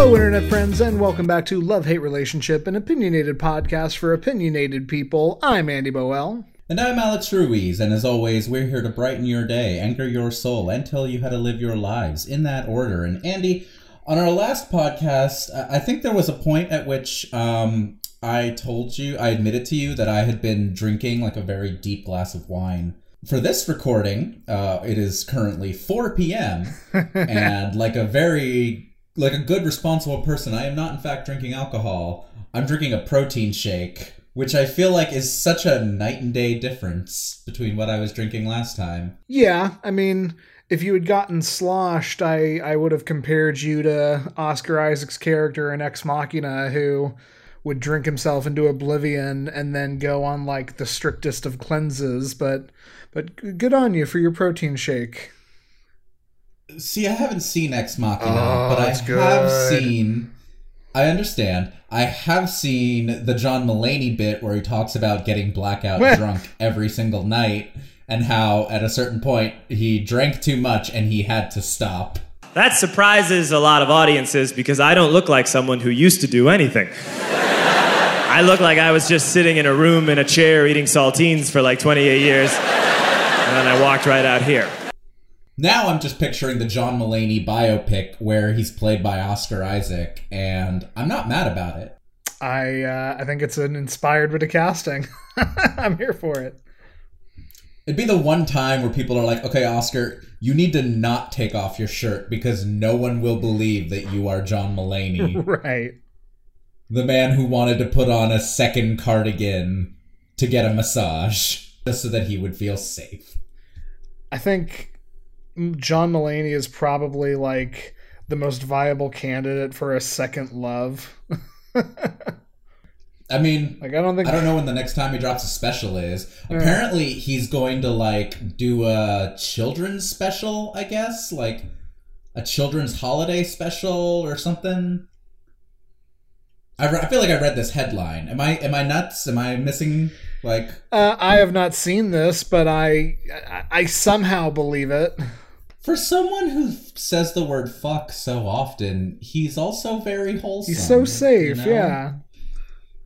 Hello, Internet friends, and welcome back to Love Hate Relationship, an opinionated podcast for opinionated people. I'm Andy Boel. And I'm Alex Ruiz, and as always, we're here to brighten your day, anchor your soul, and tell you how to live your lives in that order. And Andy, on our last podcast, I think there was a point at which um, I told you, I admitted to you that I had been drinking like a very deep glass of wine. For this recording, uh, it is currently 4 p.m. and like a very like a good responsible person, I am not in fact drinking alcohol. I'm drinking a protein shake, which I feel like is such a night and day difference between what I was drinking last time. Yeah, I mean, if you had gotten sloshed, I I would have compared you to Oscar Isaac's character in Ex Machina, who would drink himself into oblivion and then go on like the strictest of cleanses. But but good on you for your protein shake. See, I haven't seen Ex Machina, Oh, but I it's have seen. I understand. I have seen the John Mulaney bit where he talks about getting blackout drunk every single night and how at a certain point he drank too much and he had to stop. That surprises a lot of audiences because I don't look like someone who used to do anything. I look like I was just sitting in a room in a chair eating saltines for like 28 years, and then I walked right out here. Now I'm just picturing the John Mulaney biopic where he's played by Oscar Isaac, and I'm not mad about it. I uh, I think it's an inspired bit of casting. I'm here for it. It'd be the one time where people are like, okay, Oscar, you need to not take off your shirt because no one will believe that you are John Mulaney, Right. the man who wanted to put on a second cardigan to get a massage just so that he would feel safe. I think John Mulaney is probably like the most viable candidate for a second love. I mean, Like I don't think I don't know when the next time he drops a special is. Apparently, he's going to like do a children's special, I guess, like a children's holiday special or something. I, re- I feel like I read this headline. Am I am I nuts? Am I missing like? uh, I have not seen this, but I, I I somehow believe it. For someone who says the word "fuck" so often, he's also very wholesome. He's so safe, you know? yeah.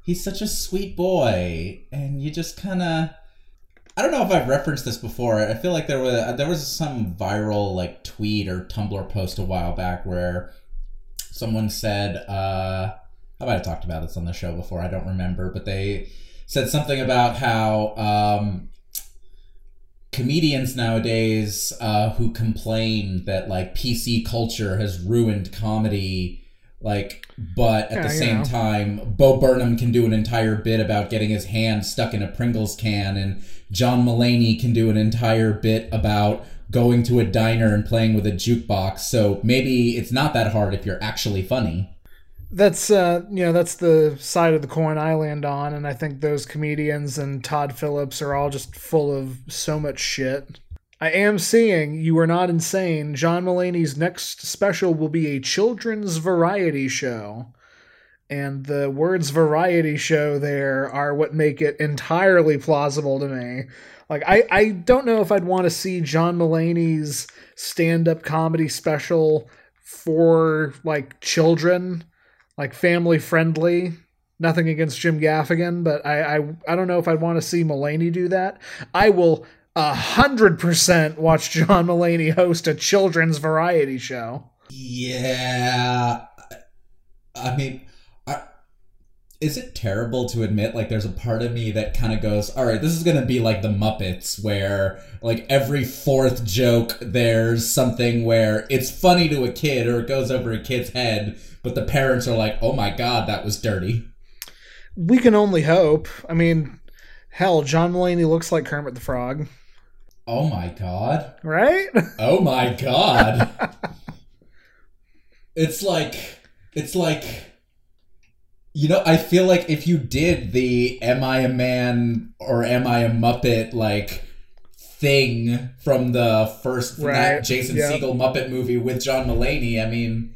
he's such a sweet boy and you just kind of i don't know if i've referenced this before i feel like there was there was some viral like tweet or tumblr post a while back where someone said uh i might have talked about this on the show before i don't remember but they said something about how um comedians nowadays uh, who complain that like PC culture has ruined comedy, like, but at Yeah, the same know. time, Bo Burnham can do an entire bit about getting his hand stuck in a Pringles can, and John Mulaney can do an entire bit about going to a diner and playing with a jukebox. So maybe it's not that hard if you're actually funny. That's uh you know that's the side of the coin I land on, and I think those comedians and Todd Phillips are all just full of so much shit. I am seeing you are not insane. John Mulaney's next special will be a children's variety show. And the words variety show there are what make it entirely plausible to me. Like I, I don't know if I'd want to see John Mulaney's stand-up comedy special for like children, like family friendly. Nothing against Jim Gaffigan, but I, I I don't know if I'd want to see Mulaney do that. I will a hundred percent watch John Mulaney host a children's variety show. Yeah. I mean, is it terrible to admit like there's a part of me that kind of goes, all right, this is going to be like the Muppets where like every fourth joke there's something where it's funny to a kid or it goes over a kid's head, but the parents are like, "Oh my god, that was dirty." We can only hope. I mean, hell, John Mulaney looks like Kermit the Frog, Oh my god. right? Oh my god. it's like it's like you know, I feel like if you did the am I a man or am I a muppet like thing from the first from that Jason yep. Segel Muppet movie with John Mulaney, I mean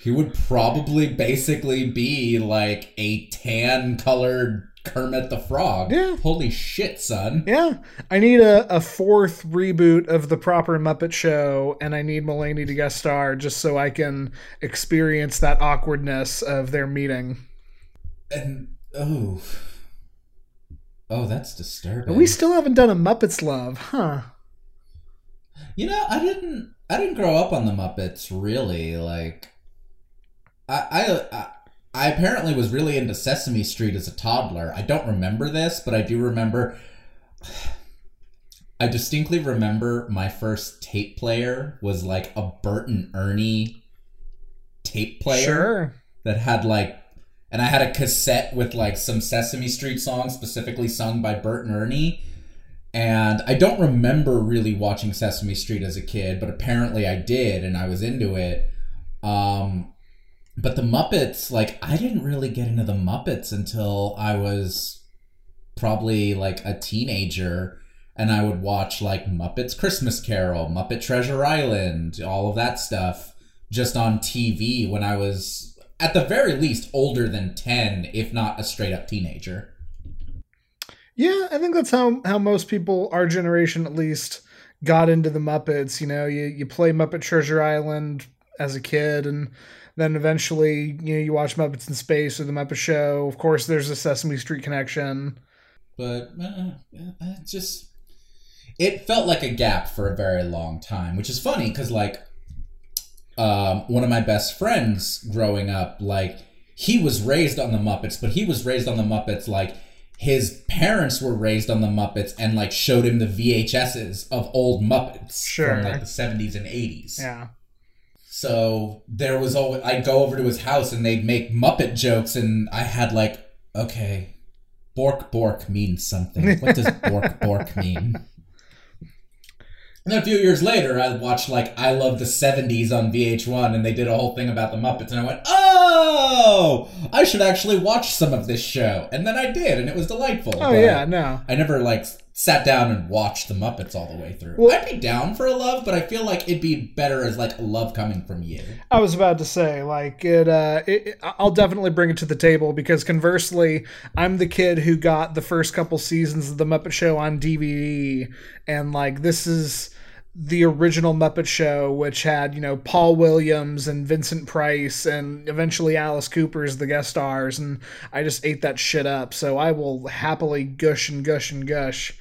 he would probably basically be like a tan colored Kermit the Frog. Yeah. Holy shit, son. Yeah, I need a, a fourth reboot of the proper Muppet Show, and I need Mulaney to guest star just so I can experience that awkwardness of their meeting. And oh, oh, that's disturbing. We still haven't done a Muppets Love, huh? You know, I didn't. I didn't grow up on the Muppets. Really, like, I, I, I, I apparently was really into Sesame Street as a toddler. I don't remember this, but I do remember. I distinctly remember my first tape player was like a Bert and Ernie tape player Sure. that had like and I had a cassette with like some Sesame Street songs specifically sung by Bert and Ernie. And I don't remember really watching Sesame Street as a kid, but apparently I did and I was into it. Um but the Muppets, like I didn't really get into the Muppets until I was probably like a teenager and I would watch like Muppets Christmas Carol, Muppet Treasure Island, all of that stuff just on TV when I was at the very least older than 10, if not a straight up teenager. Yeah, I think that's how how most people, our generation at least, got into the Muppets. You know, you you play Muppet Treasure Island as a kid, and then eventually, you know, you watch Muppets in Space or the Muppet Show. Of course, there's a Sesame Street connection. But uh, uh, just it felt like a gap for a very long time, which is funny because like um, one of my best friends growing up, like he was raised on the Muppets, but he was raised on the Muppets like his parents were raised on the Muppets and like showed him the VHSs of old Muppets Sure. from like the 70s and 80s. Yeah. So there was always I'd go over to his house and they'd make Muppet jokes and I had like, okay, Bork Bork means something. What does Bork Bork mean? And then a few years later, I watched like I Love the '70s on VH1, and they did a whole thing about the Muppets, and I went, "Oh, I should actually watch some of this show." And then I did, and it was delightful. Oh but yeah, no. I never like sat down and watched the Muppets all the way through. Well- I'd be down for a love, but I feel like it'd be better as like a love coming from you. I was about to say, like it, uh, it, I'll definitely bring it to the table because conversely, I'm the kid who got the first couple seasons of the Muppet Show on DVD, and like this is the original Muppet Show, which had you know Paul Williams and Vincent Price and eventually Alice Cooper as the guest stars, and I just ate that shit up. So I will happily gush and gush and gush.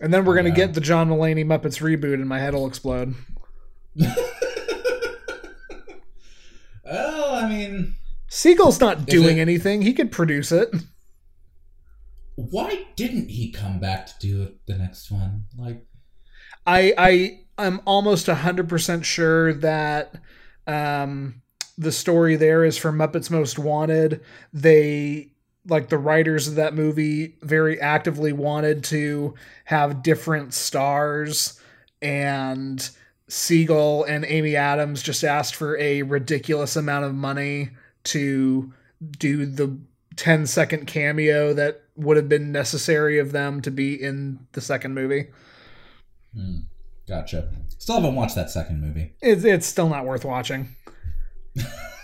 And then we're gonna Yeah. get the John Mulaney Muppets reboot, and my head will explode. Well, I mean, Segel's not doing it- anything. He could produce it. why didn't he come back to do it the next one? Like, I I I'm almost hundred percent sure that um, the story there is for Muppets Most Wanted. They like the writers of that movie very actively wanted to have different stars and Segel and Amy Adams just asked for a ridiculous amount of money to do the 10 second cameo that would have been necessary of them to be in the second movie. hmm, gotcha. Still haven't watched that second movie. It's it's still not worth watching.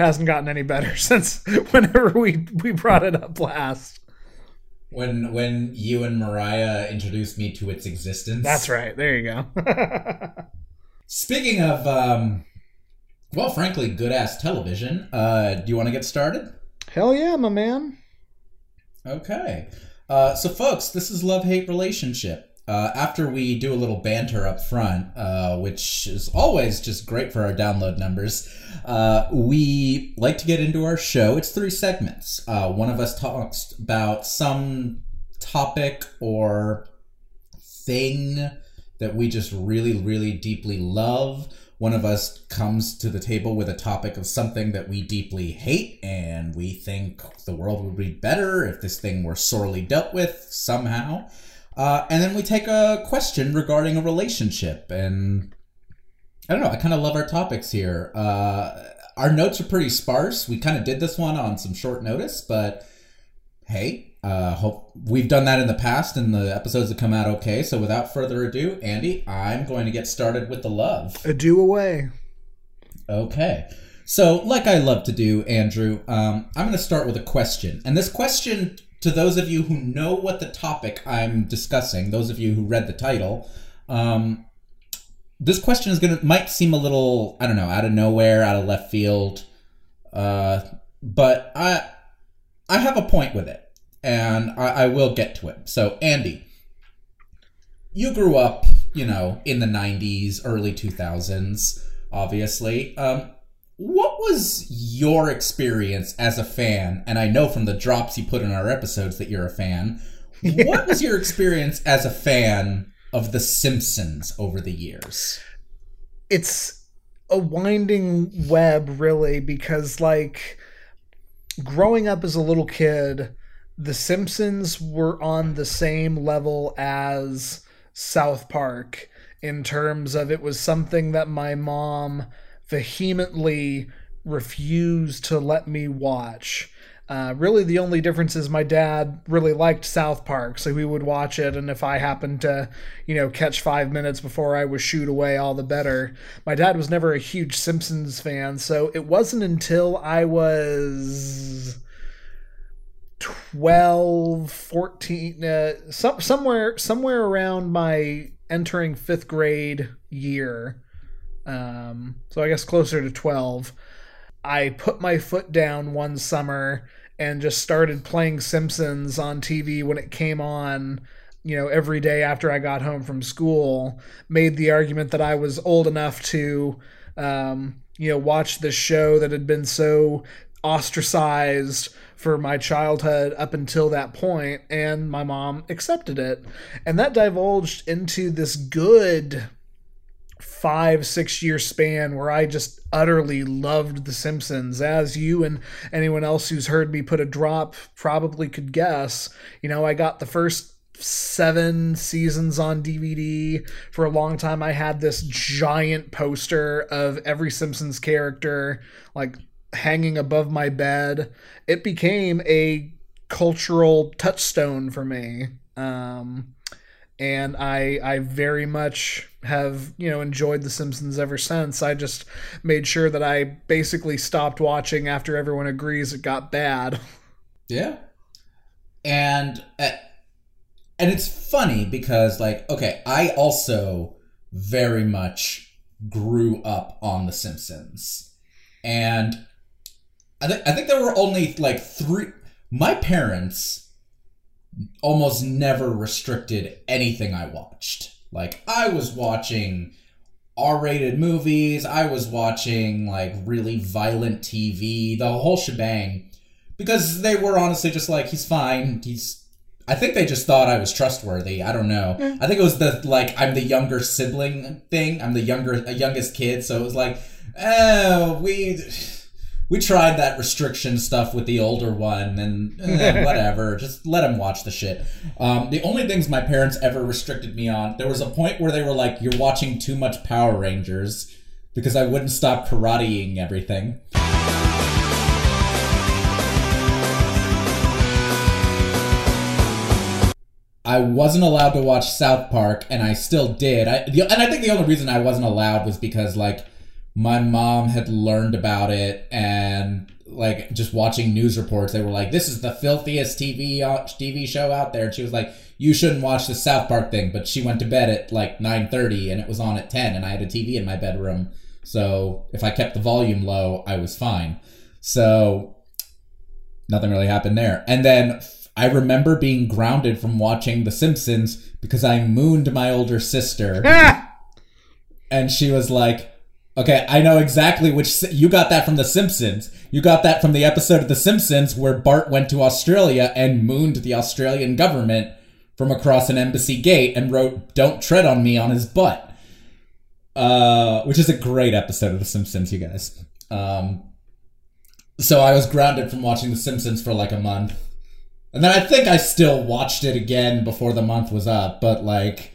Hasn't gotten any better since whenever we we brought it up last. When when you and Mariah introduced me to its existence. That's right. There you go. Speaking of, um, well, frankly, good ass television. Uh, do you want to get started? Hell yeah, my man. Okay. Uh, so, folks, this is Love Hate Relationship. Uh, after we do a little banter up front, uh, which is always just great for our download numbers, uh, we like to get into our show. It's three segments. Uh, one of us talks about some topic or thing that we just really, really deeply love. One of us comes to the table with a topic of something that we deeply hate, and we think the world would be better if this thing were sorely dealt with somehow. Uh, and then we take a question regarding a relationship, and I don't know. I kind of love our topics here. Uh, our notes are pretty sparse. We kind of did this one on some short notice, but hey, uh, hope we've done that in the past, and the episodes have come out okay. So without further ado, Andy, I'm going to get started with the love. Adieu away. Okay. So, like I love to do, Andrew, um, I'm going to start with a question. And this question, to those of you who know what the topic I'm discussing, those of you who read the title, um, this question is to might seem a little, I don't know, out of nowhere, out of left field, uh, but I I have a point with it, and I, I will get to it. So, Andy, you grew up, you know, in the '90s, early 2000s, obviously. Um, what was your experience as a fan? And I know from the drops you put in our episodes that you're a fan. Yeah. What was your experience as a fan of The Simpsons over the years? It's a winding web, really, because, like, growing up as a little kid, The Simpsons were on the same level as South Park in terms of it was something that my mom vehemently refused to let me watch. Uh, really, the only difference is my dad really liked South Park, so we would watch it. And if I happened to, you know, catch five minutes before I was shooed away, all the better. My dad was never a huge Simpsons fan, so it wasn't until I was 12, 14, uh, some, somewhere, somewhere around my entering fifth grade year um, so I guess closer to 12. I put my foot down one summer and just started playing Simpsons on TV when it came on, you know, every day after I got home from school. Made the argument that I was old enough to, um, you know, watch this show that had been so ostracized for my childhood up until that point, and my mom accepted it. And that divulged into this good five six year span where i just utterly loved the simpsons as you and anyone else who's heard me put a drop probably could guess. You know i got the first seven seasons on dvd for a long time i had this giant poster of every simpsons character like hanging above my bed. It became a cultural touchstone for me. Um and I I very much have you know enjoyed The Simpsons ever since. I just made sure that I basically stopped watching after everyone agrees it got bad. Yeah, and uh, and it's funny because like okay, I also very much grew up on The Simpsons, and I think I think there were only like three. My parents almost never restricted anything I watched. Like I was watching R-rated movies, I was watching like really violent TV, the whole shebang because they were honestly just like he's fine, he's I think they just thought I was trustworthy. I don't know. Mm. I think it was the like I'm the younger sibling thing. I'm the younger youngest kid, so it was like, oh, we we tried that restriction stuff with the older one and whatever just let him watch the shit um, the only things my parents ever restricted me on there was a point where they were like you're watching too much power rangers because i wouldn't stop karateing everything I wasn't allowed to watch South Park, and I still did. I, and I think the only reason I wasn't allowed was because, like, my mom had learned about it and like just watching news reports they were like this is the filthiest tv uh, tv show out there. And she was like you shouldn't watch the south park thing. But she went to bed at like 9.30 and it was on at 10 and i had a tv in my bedroom. So if i kept the volume low i was fine. So nothing really happened there. And then i remember being grounded from watching the simpsons because i mooned my older sister. And she was like Okay, I know exactly which you got that from The Simpsons. You got that from the episode of The Simpsons where Bart went to Australia and mooned the Australian government from across an embassy gate and wrote "Don't tread on me" on his butt. Uh, which is a great episode of The Simpsons, you guys. Um, so I was grounded from watching The Simpsons for like a month, and then I think I still watched it again before the month was up. But like,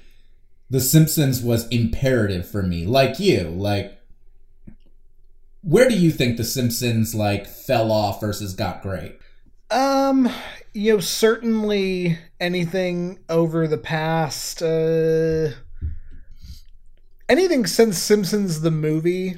The Simpsons was imperative for me, like you, like where do you think the simpsons like fell off versus got great um you know certainly anything over the past uh anything since simpsons the movie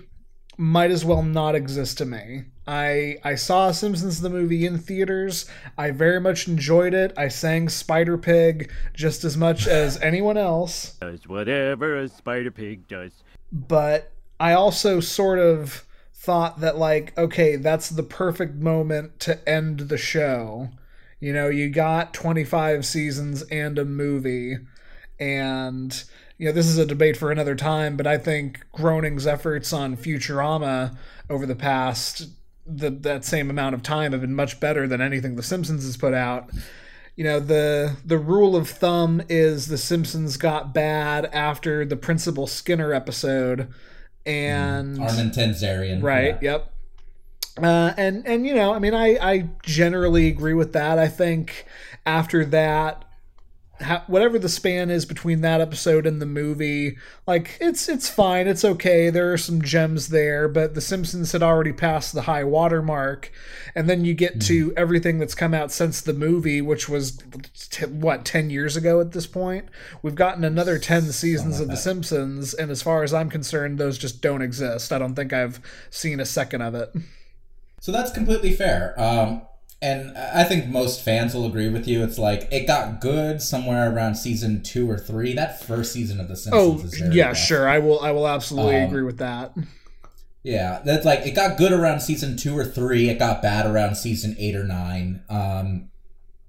might as well not exist to me. I I saw Simpsons the movie in theaters. I very much enjoyed it. I sang Spider Pig just as much as anyone else. Does whatever a spider pig does. But I also sort of thought that like okay, that's the perfect moment to end the show. You know, you got 25 seasons and a movie and you know, this is a debate for another time, but I think Groening's efforts on Futurama over the past the, that same amount of time have been much better than anything The Simpsons has put out. You know, the the rule of thumb is The Simpsons got bad after the Principal Skinner episode, and Armin Tamzarian. right, yeah. yep. Uh, and and you know, I mean, I I generally agree with that. I think after that, ha- whatever the span is between that episode and the movie, like it's it's fine, it's okay. There are some gems there, but The Simpsons had already passed the high water mark, and then you get to everything that's come out since the movie, which was t- what ten years ago at this point. We've gotten another ten seasons of The. Simpsons, and as far as I'm concerned, those just don't exist. I don't think I've seen a second of it. So that's completely fair. Um, and I think most fans will agree with you. It's like it got good somewhere around season two or three. That first season of The Simpsons Oh yeah, rough. sure. I will. I will absolutely Um, agree with that. Yeah, that's like it got good around season two or three. It got bad around season eight or nine. Um,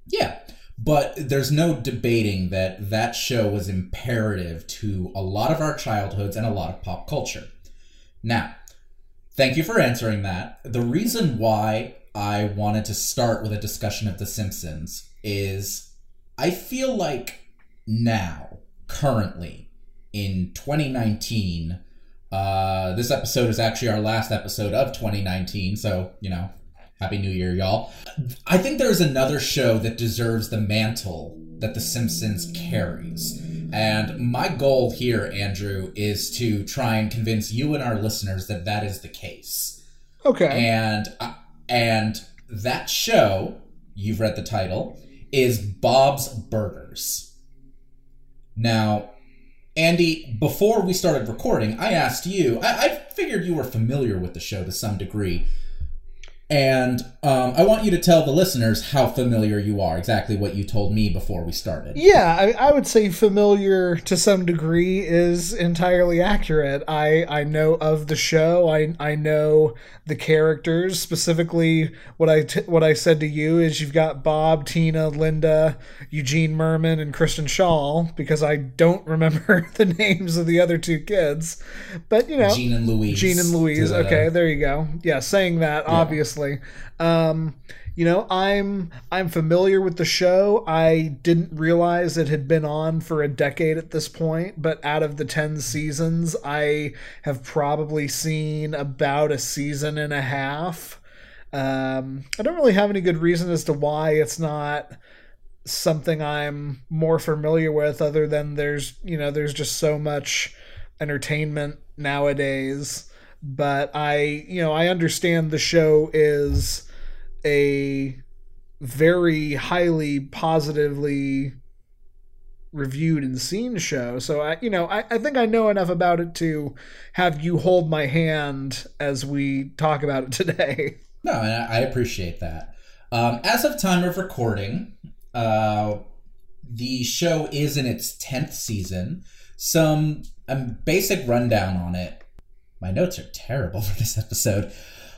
yeah, but there's no debating that that show was imperative to a lot of our childhoods and a lot of pop culture. Now, thank you for answering that. The reason why I wanted to start with a discussion of The Simpsons is I feel like now, currently, in 2019, uh, this episode is actually our last episode of 2019, so, you know, Happy New Year, y'all. I think there's another show that deserves the mantle that The Simpsons carries. And my goal here, Andrew, is to try and convince you and our listeners that that is the case. Okay. And uh, and that show, you've read the title, is Bob's Burgers. Now, Andy, before we started recording, I asked you. I, I figured you were familiar with the show to some degree, and um, I want you to tell the listeners how familiar you are. Exactly what you told me before we started. Yeah, I, I would say familiar to some degree is entirely accurate. I, I know of the show. I I know the characters specifically. What I t- what I said to you is you've got Bob, Tina, Linda, Eugene Mirman, and Kristen Schaal because I don't remember the names of the other two kids. But you know, Gene and Louise. Gene and Louise. Okay, there you go. Yeah, saying that obviously. Um, you know, I'm I'm familiar with the show. I didn't realize it had been on for a decade at this point, but out of the 10 seasons, I have probably seen about a season and a half. Um, I don't really have any good reason as to why it's not something I'm more familiar with other than there's, you know, there's just so much entertainment nowadays but I, you know, I understand the show is a very highly positively reviewed and seen show. So I, you know, I, I think I know enough about it to have you hold my hand as we talk about it today. No, I appreciate that. Um, as of time of recording, uh, the show is in its tenth season. Some um, basic rundown on it. My notes are terrible for this episode.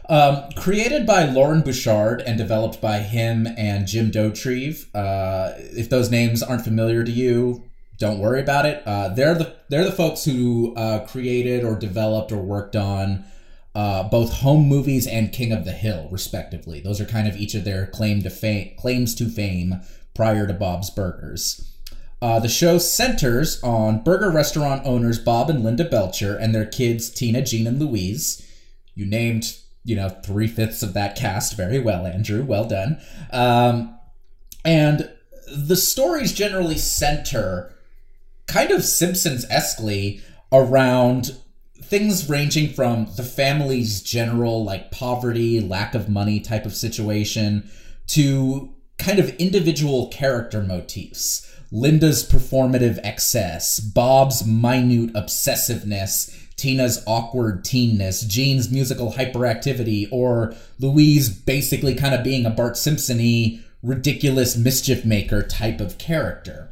Um, created by Loren Bouchard and developed by him and Jim Dauterive. Uh, if those names aren't familiar to you, don't worry about it. Uh, they're the they're the folks who uh, created or developed or worked on uh, both home movies and King of the Hill, respectively. Those are kind of each of their claim to fame, claims to fame prior to Bob's Burgers. Uh, the show centers on burger restaurant owners Bob and Linda Belcher and their kids Tina, Gene, and Louise. You named, you know, three fifths of that cast very well, Andrew. Well done. Um, and the stories generally center kind of Simpsons esquely around things ranging from the family's general like poverty, lack of money type of situation to kind of individual character motifs. Linda's performative excess, Bob's minute obsessiveness, Tina's awkward teenness, Gene's musical hyperactivity, or Louise basically kind of being a Bart Simpson ridiculous mischief maker type of character.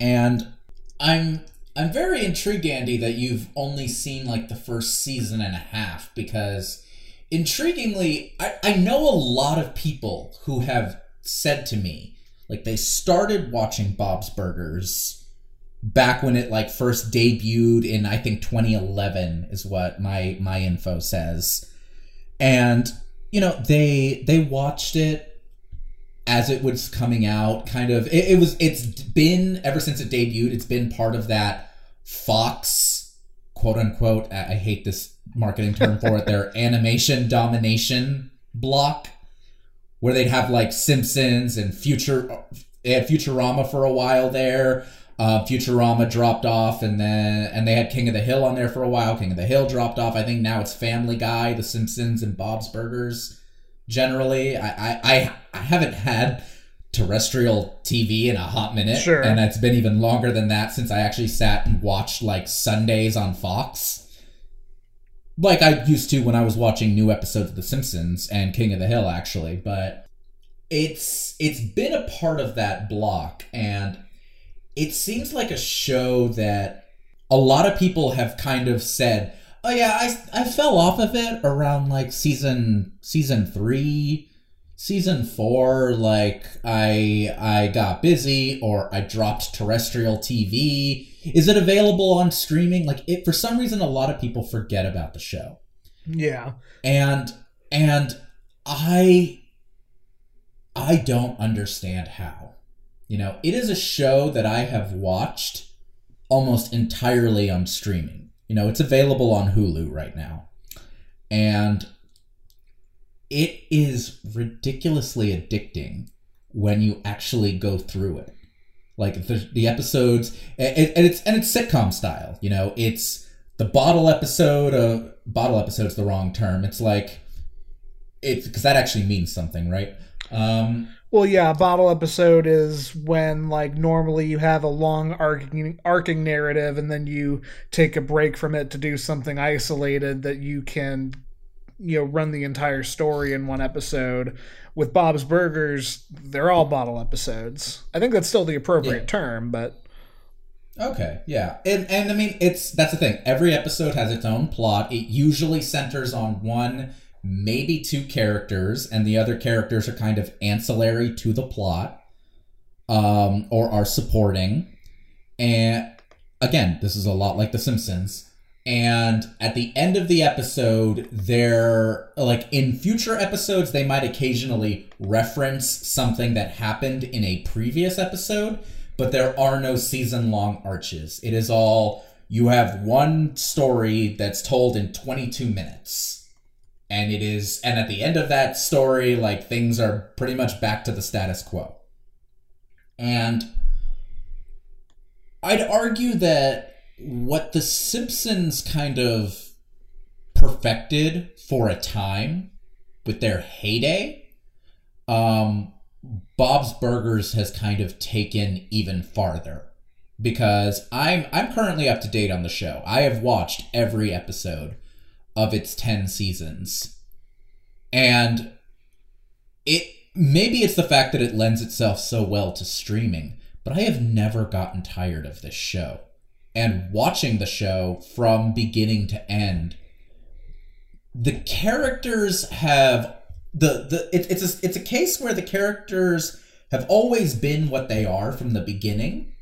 And I'm I'm very intrigued, Andy, that you've only seen like the first season and a half because intriguingly, I, I know a lot of people who have said to me, like they started watching Bob's Burgers back when it like first debuted in I think 2011 is what my my info says. And you know, they they watched it as it was coming out kind of it, it was it's been ever since it debuted it's been part of that Fox quote unquote I, I hate this marketing term for it their animation domination block where they'd have like Simpsons and Future they had Futurama for a while there uh, Futurama dropped off, and then and they had King of the Hill on there for a while. King of the Hill dropped off. I think now it's Family Guy, The Simpsons, and Bob's Burgers. Generally, I I, I, I haven't had terrestrial TV in a hot minute, Sure. and it's been even longer than that since I actually sat and watched like Sundays on Fox. Like I used to when I was watching new episodes of The Simpsons and King of the Hill, actually, but it's it's been a part of that block and it seems like a show that a lot of people have kind of said, "Oh yeah, I I fell off of it around like season season 3, season 4, like I I got busy or I dropped terrestrial TV. Is it available on streaming? Like it for some reason a lot of people forget about the show. Yeah. and and i i don't understand how. You know it is a show that i have watched almost entirely on streaming. You know it's available on hulu right now. And it is ridiculously addicting when you actually go through it like the, the episodes and and it's and it's sitcom style you know? It's the bottle episode of bottle episode's the wrong term. It's like it's because that actually means something right? Um Well, yeah, bottle episode is when like normally you have a long arcing arcing narrative and then you take a break from it to do something isolated that you can you know run the entire story in one episode. With Bob's Burgers, they're all bottle episodes. I think that's still the appropriate Yeah. term, but Okay, yeah, and and I mean it's that's the thing. Every episode has its own plot. It usually centers on one, maybe two characters, and the other characters are kind of ancillary to the plot, um, or are supporting. And again, this is a lot like The Simpsons. And at the end of the episode, they're like in future episodes, they might occasionally reference something that happened in a previous episode, but there are no season long arches. It is all you have one story that's told in 22 minutes. And it is, and at the end of that story, like things are pretty much back to the status quo. And I'd argue that what The Simpsons kind of perfected for a time with their heyday, um, Bob's Burgers has kind of taken even farther. Because I'm I'm currently up to date on the show. I have watched every episode of its 10 seasons. And it maybe it's the fact that it lends itself so well to streaming, but I have never gotten tired of this show. And watching the show from beginning to end, the characters have the the it, it's a, it's a case where the characters have always been what they are from the beginning,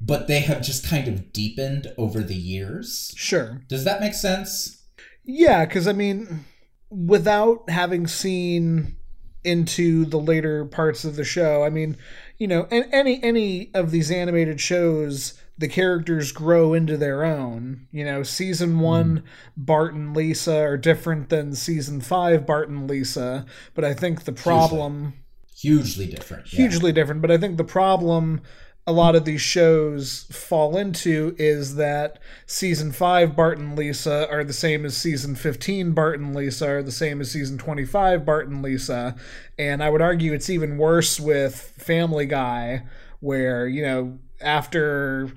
but they have just kind of deepened over the years. sure. Does that make sense? Yeah, because I mean, without having seen into the later parts of the show, I mean, you know, and any any of these animated shows, the characters grow into their own. You know, season one, hmm. Bart and Lisa are different than season five, Bart and Lisa. But I think the problem Hugely different. yeah. hugely different. But I think the problem a lot of these shows fall into is that season 5 Bart and Lisa are the same as season 15 Bart and Lisa are the same as season 25 Bart and Lisa and I would argue it's even worse with Family Guy where you know after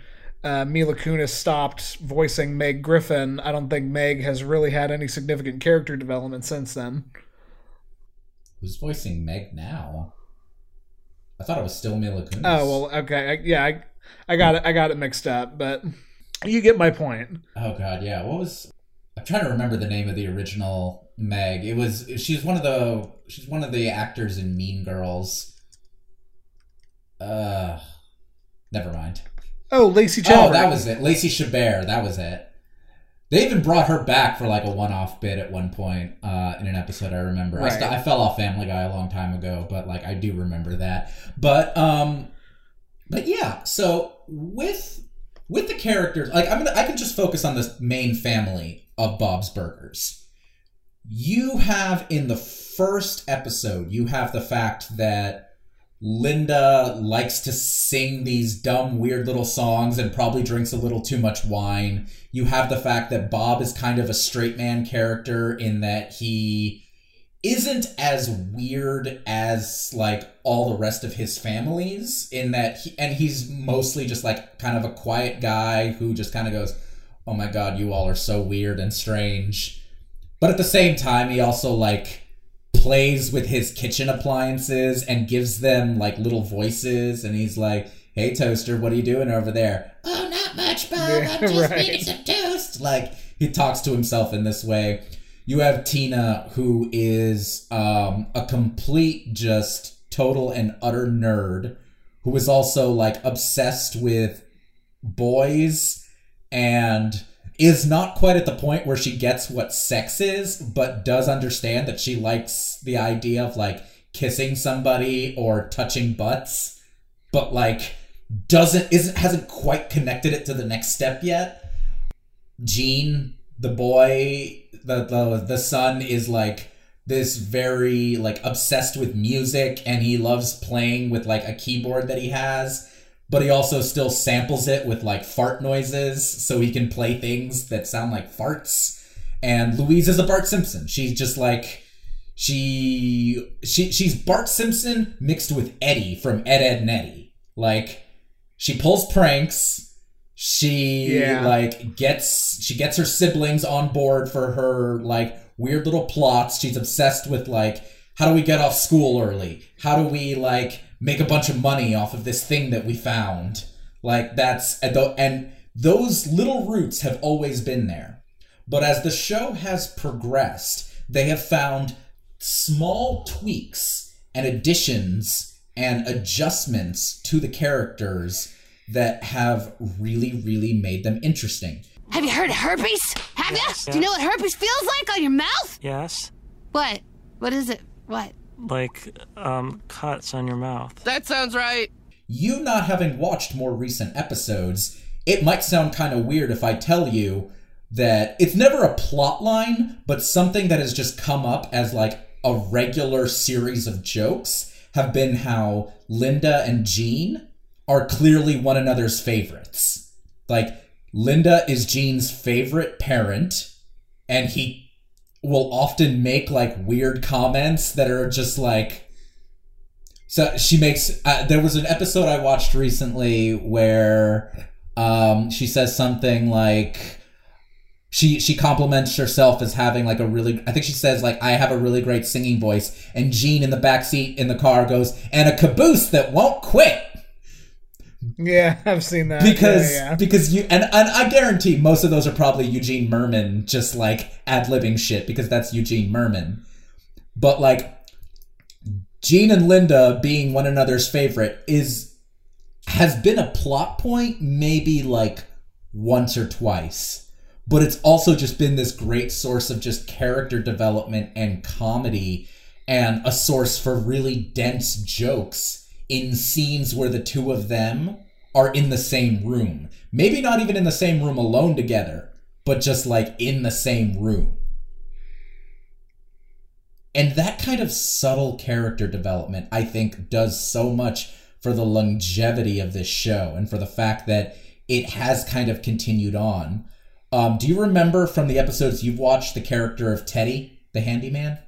uh, Mila Kunis stopped voicing Meg Griffin, I don't think Meg has really had any significant character development since then. Who's voicing Meg now? I thought it was still Mila Kunis. Oh well, okay, I, yeah, I, I got it, I got it mixed up, but you get my point. Oh god, yeah. What was? I'm trying to remember the name of the original Meg. It was. She's one of the. She's one of the actors in Mean Girls. Uh, never mind. Oh, Lacey Chabert. Oh, that was it. Lacey Chabert. That was it. They even brought her back for like a one-off bit at one point uh, in an episode. I remember. I, Right. st- I fell off Family Guy a long time ago, but like I do remember that. But um, but yeah. So with with the characters, like I'm gonna, I can just focus on this main family of Bob's Burgers. You have in the first episode, you have the fact that Linda likes to sing these dumb, weird little songs and probably drinks a little too much wine. You have the fact that Bob is kind of a straight man character in that he isn't as weird as like all the rest of his families in that he and he's mostly just like kind of a quiet guy who just kind of goes oh my god you all are so weird and strange but at the same time he also like plays with his kitchen appliances and gives them like little voices and he's like hey toaster what are you doing over there? Oh not much bob. Yeah, i'm just right. making some toast. Like he talks to himself in this way. You have tina who is um, a complete just total and utter nerd who is also like obsessed with boys and is not quite at the point where she gets what sex is, but does understand that she likes the idea of like kissing somebody or touching butts, but like doesn't isn't hasn't quite connected it to the next step yet. Gene, the boy, the the the son is like this very like obsessed with music and he loves playing with like a keyboard that he has but he also still samples it with like fart noises so he can play things that sound like farts. And Louise is a Bart Simpson. She's just like she she she's Bart Simpson mixed with Eddy from Ed Edd and Eddy. Like she pulls pranks. She Yeah. like gets she gets her siblings on board for her like weird little plots. She's obsessed with like how do we get off school early? How do we like make a bunch of money off of this thing that we found? Like that's and tho- and those little roots have always been there. But as the show has progressed, they have found small tweaks and additions and adjustments to the characters that have really, really made them interesting. Have you heard of herpes? Have you? Do you know what herpes feels like on your mouth? Yes. What? What is it? What? Like, um, cuts on your mouth. That sounds right. You not having watched more recent episodes, it might sound kind of weird if I tell you that it's never a plot line, but something that has just come up as like a regular series of jokes have been how Linda and Gene are clearly one another's favorites. Like, Linda is Gene's favorite parent, and he will often make like weird comments that are just like so she makes uh, there was an episode i watched recently where um she says something like she she compliments herself as having like a really i think she says like i have a really great singing voice and gene in the back seat in the car goes and a caboose that won't quit Yeah, I've seen that. because yeah, yeah. because you and, and I guarantee most of those are probably Eugene Mirman just like ad libbing shit because that's Eugene Mirman. But like Gene and Linda being one another's favorite is has been a plot point maybe like once or twice. But it's also just been this great source of just character development and comedy and a source for really dense jokes in scenes where the two of them are in the same room. Maybe not even in the same room alone together, but just like in the same room. And that kind of subtle character development, I think, does so much for the longevity of this show and for the fact that it has kind of continued on. Um, do you remember from the episodes you've watched the character of Teddy, the handyman?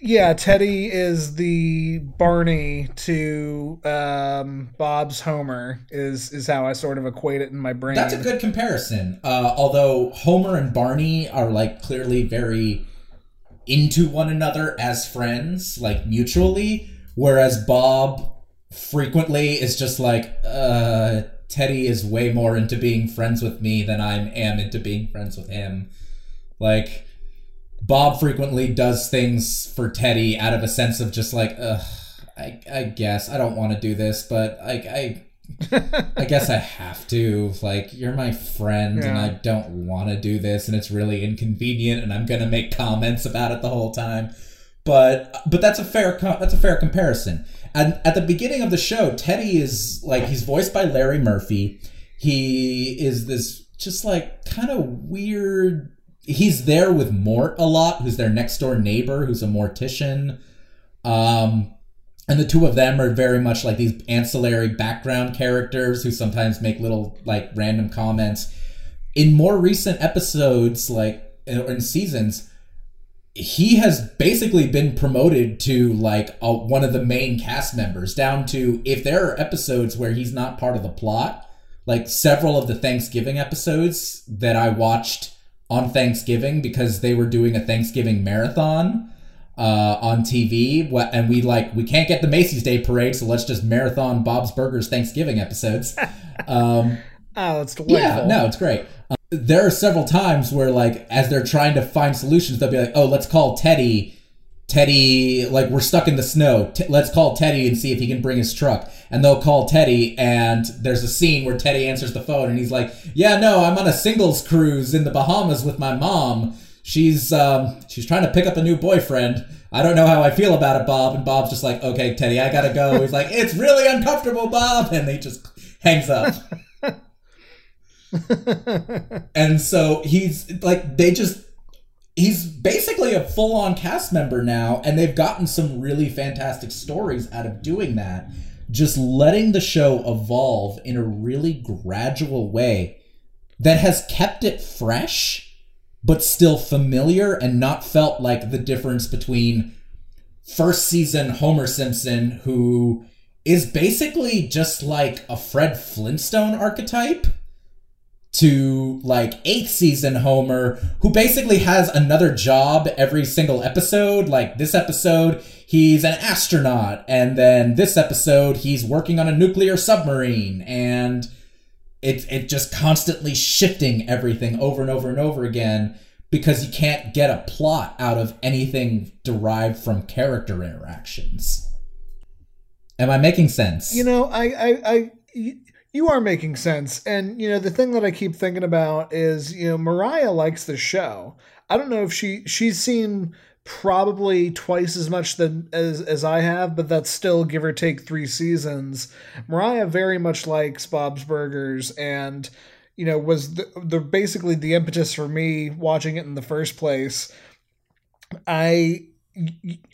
Yeah, Teddy is the Barney to um, Bob's Homer. Is is how I sort of equate it in my brain. That's a good comparison. Uh, although Homer and Barney are like clearly very into one another as friends, like mutually, whereas Bob frequently is just like, uh, Teddy is way more into being friends with me than I am into being friends with him. Like, Bob frequently does things for Teddy out of a sense of just like, ugh, I, I guess I don't want to do this, but I, I I guess I have to. Like, you're my friend, and I don't want to do this, and it's really inconvenient, and I'm gonna make comments about it the whole time. But but that's a fair that's a fair comparison. And at the beginning of the show, Teddy is like he's voiced by Larry Murphy. He is this just like kind of weird. He's there with Mort a lot, who's their next door neighbor, who's a mortician. Um, and the two of them are very much like these ancillary background characters who sometimes make little like random comments in more recent episodes like or in seasons he has basically been promoted to like a, one of the main cast members down to if there are episodes where he's not part of the plot like several of the thanksgiving episodes that i watched on thanksgiving because they were doing a thanksgiving marathon uh, on TV, and we like we can't get the Macy's Day Parade, so let's just marathon Bob's Burgers Thanksgiving episodes. Um, oh, it's delightful. yeah, no, it's great. Um, there are several times where like as they're trying to find solutions, they'll be like, "Oh, let's call Teddy." Teddy, like we're stuck in the snow. T- let's call Teddy and see if he can bring his truck. And they'll call Teddy, and there's a scene where Teddy answers the phone, and he's like, "Yeah, no, I'm on a singles cruise in the Bahamas with my mom. She's um, she's trying to pick up a new boyfriend. I don't know how I feel about it, Bob." And Bob's just like, "Okay, Teddy, I gotta go." He's like, "It's really uncomfortable, Bob," and he just hangs up. and so he's like, they just he's basically a full-on cast member now and they've gotten some really fantastic stories out of doing that just letting the show evolve in a really gradual way that has kept it fresh but still familiar and not felt like the difference between first season Homer Simpson who is basically just like a Fred Flintstone archetype to like eighth season Homer, who basically has another job every single episode. Like this episode, he's an astronaut, and then this episode, he's working on a nuclear submarine, and it's it just constantly shifting everything over and over and over again because you can't get a plot out of anything derived from character interactions. Am I making sense? You know, I, I, I, you are making sense. And, you know, the thing that I keep thinking about is, you know, Mariah likes the show. I don't know if she, she's seen probably twice as much than as, as I have, but that's still give or take three seasons. Mariah very much likes Bob's Burgers and, you know, was the, the basically the impetus for me watching it in the first place. I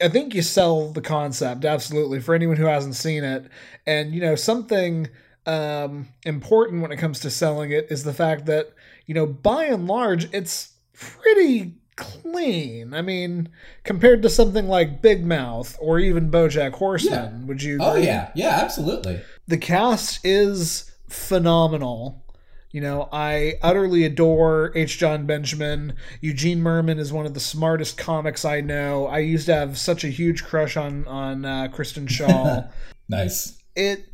I think you sell the concept absolutely for anyone who hasn't seen it, and you know something um, important when it comes to selling it is the fact that you know by and large it's pretty clean. I mean, compared to something like Big Mouth or even BoJack Horseman, would you? oh agree? yeah, yeah, absolutely. the cast is phenomenal. You know, I utterly adore H. Jon Benjamin. Eugene Mirman is one of the smartest comics I know. I used to have such a huge crush on on uh, Kristen Schaal. Nice. it,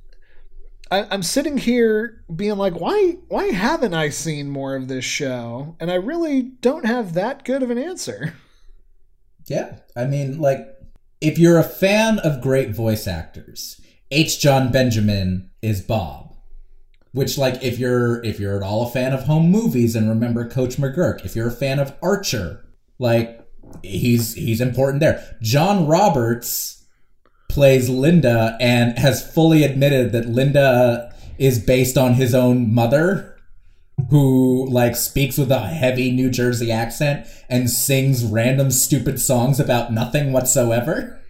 I, I'm sitting here being like, why why haven't I seen more of this show? And I really don't have that good of an answer. Yeah. I mean, like, if you're a fan of great voice actors, H. Jon Benjamin is Bob. Which, like, if you're if you're at all a fan of home movies and remember Coach McGuirk, if you're a fan of Archer, like he's he's important there. John Roberts plays Linda and has fully admitted that Linda is based on his own mother who like speaks with a heavy New Jersey accent and sings random stupid songs about nothing whatsoever.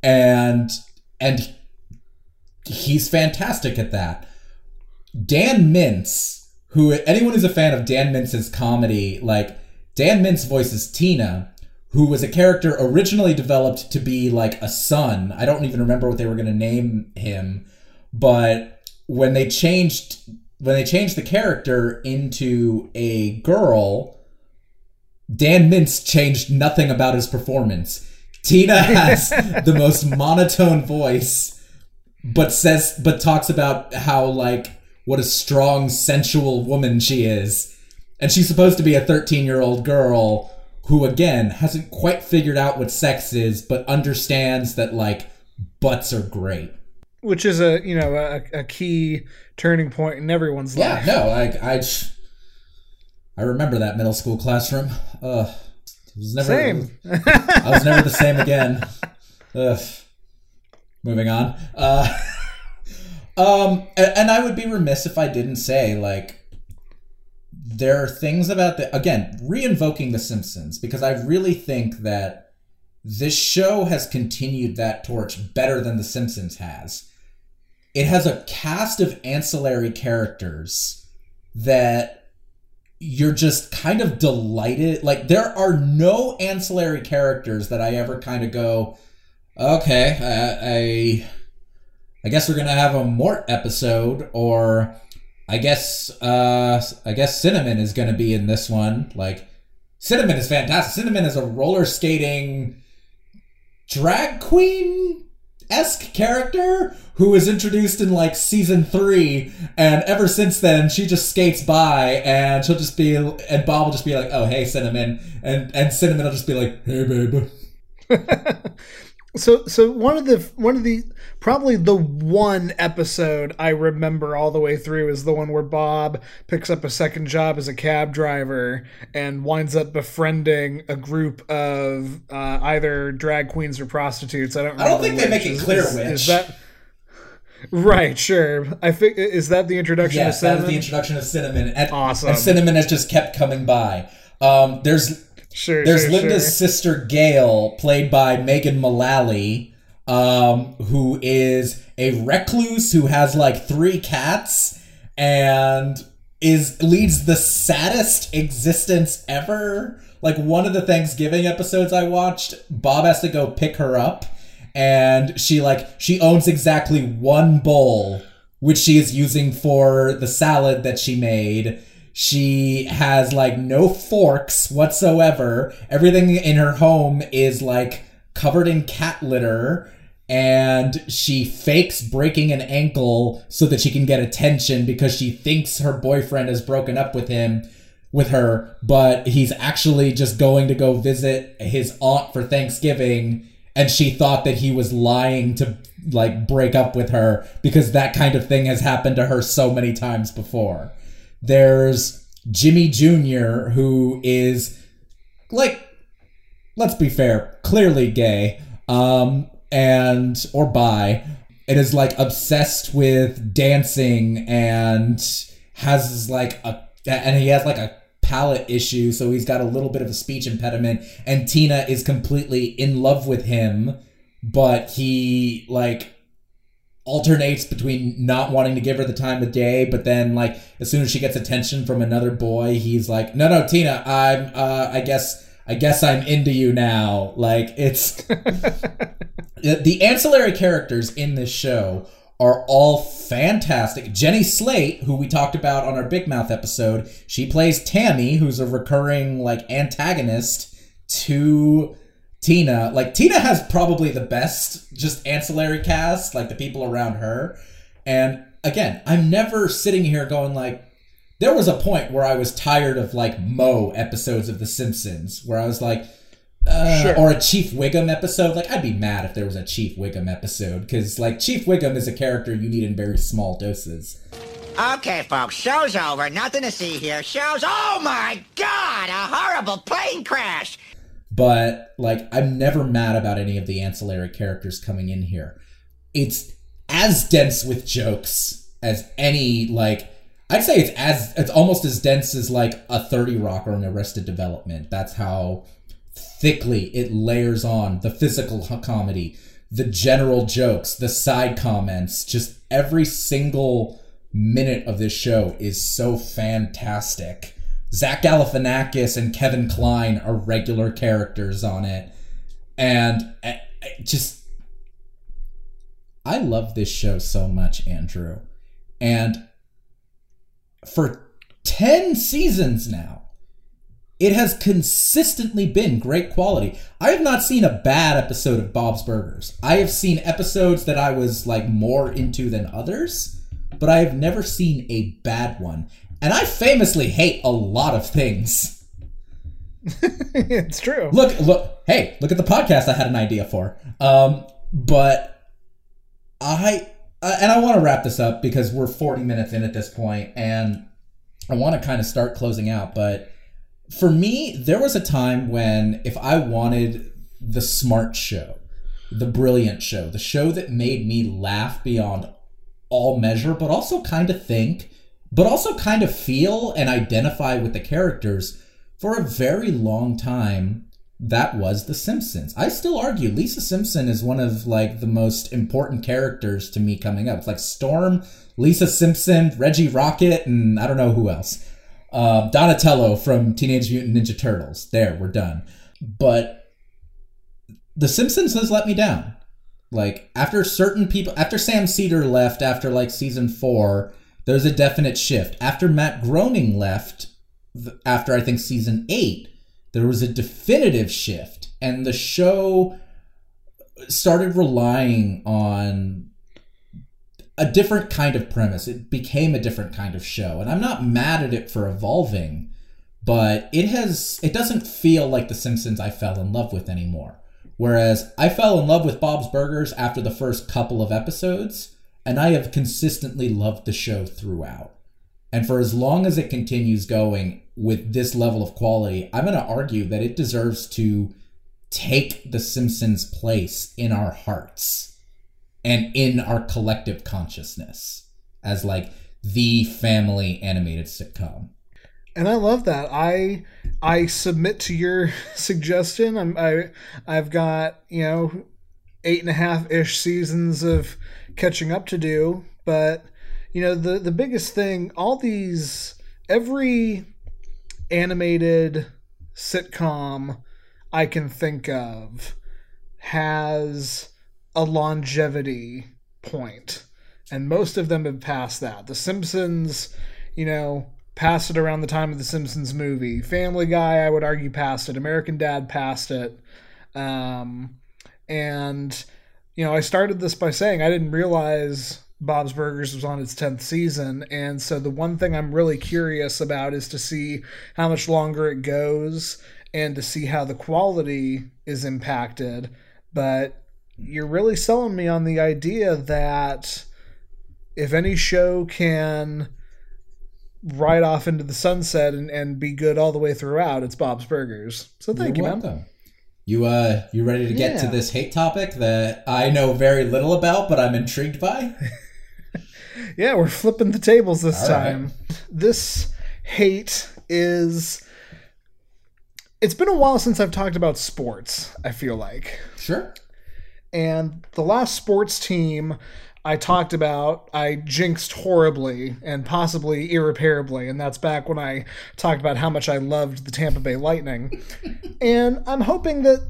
And and he's fantastic at that. Dan Mintz, who anyone who's a fan of Dan Mintz's comedy, like Dan Mintz voices Tina, who was a character originally developed to be like a son. I don't even remember what they were going to name him, but when they changed when they changed the character into a girl, Dan Mintz changed nothing about his performance. Tina has the most monotone voice, but says but talks about how like what a strong, sensual woman she is. And she's supposed to be a 13 year old girl who, again, hasn't quite figured out what sex is, but understands that, like, butts are great. Which is a, you know, a, a key turning point in everyone's Yeah, life. Yeah, no, like, I, I remember that middle school classroom. Ugh. It was never, Same. I was never the same again. Ugh. Moving on. Uh, um, and, and I would be remiss if I didn't say like there are things about the again reinvoking the Simpsons because I really think that this show has continued that torch better than the Simpsons has. It has a cast of ancillary characters that you're just kind of delighted. Like there are no ancillary characters that I ever kind of go, okay, I, I, I guess we're gonna have a Mort episode, or I guess, uh, I guess Cinnamon is gonna be in this one. Like, Cinnamon is fantastic. Cinnamon is a roller skating drag queen esque character who was introduced in like season three, and ever since then she just skates by and she'll just be and Bob will just be like, "Oh hey Cinnamon," and and Cinnamon will just be like, "Hey baby." So so one of the one of the probably the one episode I remember all the way through is the one where Bob picks up a second job as a cab driver and winds up befriending a group of uh, either drag queens or prostitutes. I don't. I don't think they make it clear is, which. Is that right? Sure. I think is that the introduction Yes, of that is Cinnamon? the introduction of Cinnamon. And, Awesome. And Cinnamon has just kept coming by. Um, there's sure. There's sure, Linda's sure. sister Gail, played by Megan Mullally, um, who is a recluse who has like three cats and is leads the saddest existence ever. Like one of the Thanksgiving episodes I watched, Bob has to go pick her up, and she like she owns exactly one bowl, which she is using for the salad that she made. She has like no forks whatsoever. Everything in her home is like covered in cat litter. And she fakes breaking an ankle so that she can get attention because she thinks her boyfriend has broken up with him, with her, but he's actually just going to go visit his aunt for Thanksgiving. And she thought that he was lying to like break up with her because that kind of thing has happened to her so many times before. There's Jimmy Jr., who is like, let's be fair, clearly gay, um, and or bi, and is like obsessed with dancing and has like a and he has like a palate issue, so he's got a little bit of a speech impediment, and Tina is completely in love with him, but he like alternates between not wanting to give her the time of day, but then like as soon as she gets attention from another boy, he's like, "No, no, Tina, I'm uh I guess I guess I'm into you now." Like it's the ancillary characters in this show are all fantastic. Jenny Slate, who we talked about on our Big Mouth episode, she plays Tammy, who's a recurring like antagonist to Tina. Like Tina has probably the best just ancillary cast, like the people around her. And again, I'm never sitting here going like there was a point where I was tired of like Moe episodes of The Simpsons, where I was like, uh, Sure. or a Chief Wiggum episode. Like I'd be mad if there was a Chief Wiggum episode because like Chief Wiggum is a character you need in very small doses. Okay, folks, show's over. Nothing to see here. Show's. Oh my god! A horrible plane crash! but like I'm never mad about any of the ancillary characters coming in here. It's as dense with jokes as any like I'd say it's as it's almost as dense as like a 30 Rock or an Arrested Development. That's how thickly it layers on the physical comedy, the general jokes, the side comments, just every single minute of this show is so fantastic. Zach Galifianakis and Kevin Kline are regular characters on it, and I, I just I love this show so much, Andrew, and for ten seasons now, it has consistently been great quality. I have not seen a bad episode of Bob's Burgers. I have seen episodes that I was like more into than others, but I have never seen a bad one. And I famously hate a lot of things. it's true. Look, look, hey, look at the podcast I had an idea for. Um, but I, uh, and I want to wrap this up because we're 40 minutes in at this point, and I want to kind of start closing out. But for me, there was a time when if I wanted the smart show, the brilliant show, the show that made me laugh beyond all measure, but also kind of think, but also kind of feel and identify with the characters for a very long time that was the simpsons. I still argue lisa simpson is one of like the most important characters to me coming up. It's like storm lisa simpson reggie rocket and i don't know who else. Uh, donatello from teenage mutant ninja turtles. There we're done. But the simpsons has let me down. Like after certain people after sam cedar left after like season four there's a definite shift. After matt groening left after i think season eight there was a definitive shift and the show started relying on a different kind of premise. It became a different kind of show and i'm not mad at it for evolving but it has it doesn't feel like the simpsons i fell in love with anymore. Whereas i fell in love with bob's burgers after the first couple of episodes and i have consistently loved the show throughout and for as long as it continues going with this level of quality, I'm going to argue that it deserves to take The Simpsons' place in our hearts and in our collective consciousness as like the family animated sitcom. and I love that. I I submit to your suggestion. I'm I I've got you know eight and a half ish seasons of catching up to do, but you know the the biggest thing, all these every animated sitcom I can think of has a longevity point, and most of them have passed that. The Simpsons, you know, passed it around the time of the Simpsons movie. Family Guy, I would argue, passed it. American Dad passed it. Um, and, you know, I started this by saying I didn't realize Bob's Burgers was on its 10th season. And so the one thing I'm really curious about is to see how much longer it goes and to see how the quality is impacted. But you're really selling me on the idea that if any show can ride off into the sunset and, and be good all the way throughout, it's Bob's Burgers. So thank You're you, man. You uh you ready to get to this hate topic that I know very little about but I'm intrigued by? Yeah, we're flipping the tables this All right. time. This hate is. It's been a while since I've talked about sports, I feel like. Sure. And the last sports team I talked about, I jinxed horribly and possibly irreparably. And that's back when I talked about how much I loved the Tampa Bay Lightning. and I'm hoping that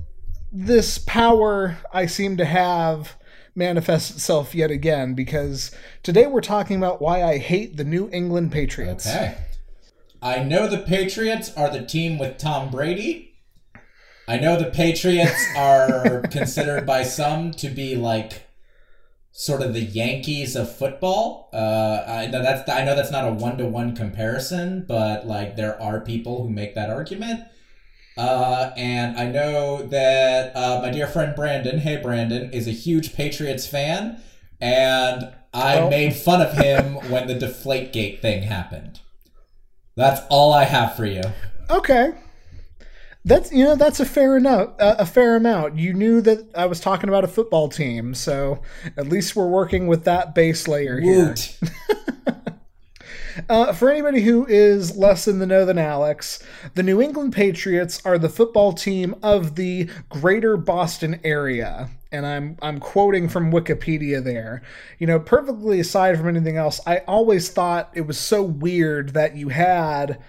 this power I seem to have manifests itself yet again because today we're talking about why I hate the New England Patriots. Okay. I know the Patriots are the team with Tom Brady. I know the Patriots are considered by some to be like sort of the Yankees of football. Uh, I know that's I know that's not a one to one comparison, but like there are people who make that argument. Uh, and I know that uh, my dear friend Brandon, hey Brandon, is a huge Patriots fan, and I Well- made fun of him when the Deflategate thing happened. That's all I have for you. Okay. That's you know that's a fair enough uh, a fair amount. You knew that I was talking about a football team, so at least we're working with that base layer here. Uh, for anybody who is less in the know than Alex, the New England Patriots are the football team of the greater Boston area. And I'm I'm quoting from Wikipedia there. You know, perfectly aside from anything else, I always thought it was so weird that you had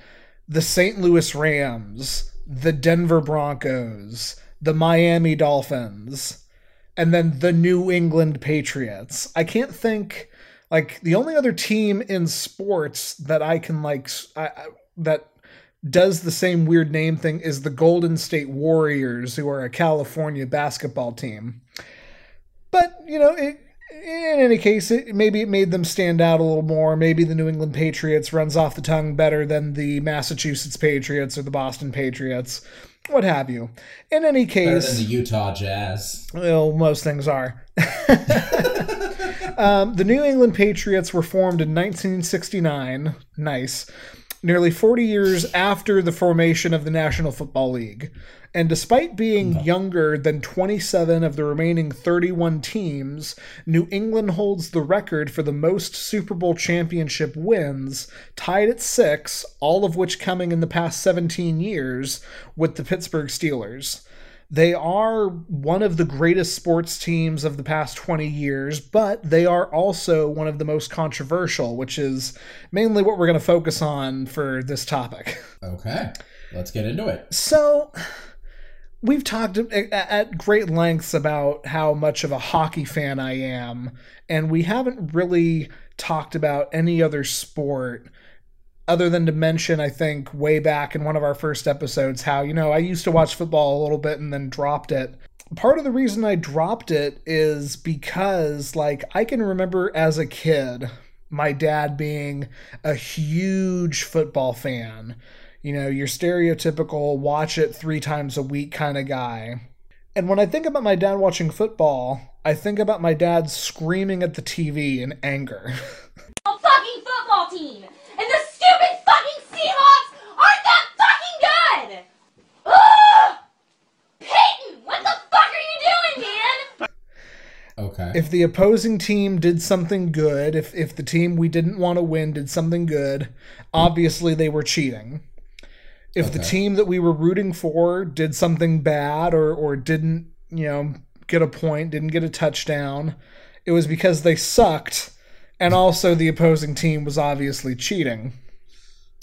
the St. Louis Rams, the Denver Broncos, the Miami Dolphins, and then the New England Patriots. I can't think like the only other team in sports that I can like I, I- that does the same weird name thing is the Golden State Warriors, who are a California basketball team. But you know, it, in any case, it, maybe it made them stand out a little more. Maybe the New England Patriots runs off the tongue better than the Massachusetts Patriots or the Boston Patriots, what have you. In any Better case, than the Utah Jazz. well, most things are. um, the New England Patriots were formed in 1969. Nice. Nearly 40 years after the formation of the National Football League. And despite being younger than 27 of the remaining 31 teams, New England holds the record for the most Super Bowl championship wins, tied at six, all of which coming in the past 17 years with the Pittsburgh Steelers. They are one of the greatest sports teams of the past 20 years, but they are also one of the most controversial, which is mainly what we're going to focus on for this topic. Okay, let's get into it. So, we've talked at- at great lengths about how much of a hockey fan I am, and we haven't really talked about any other sport other than to mention, I think, way back in one of our first episodes, how, you know, I used to watch football a little bit and then dropped it. Part of the reason I dropped it is because, like, I can remember as a kid my dad being a huge football fan. You know, your stereotypical watch it three times a week kind of guy. And when I think about my dad watching football, I think about my dad screaming at the TV in anger. fucking football team, and the stupid fucking Seahawks aren't that fucking good. Ugh! Peyton, what the fuck are you doing, man? Okay. if the opposing team did something good, if if the team we didn't want to win did something good, obviously they were cheating. If the team that we were rooting for did something bad or or didn't, you know, get a point, didn't get a touchdown, it was because they sucked and also the opposing team was obviously cheating.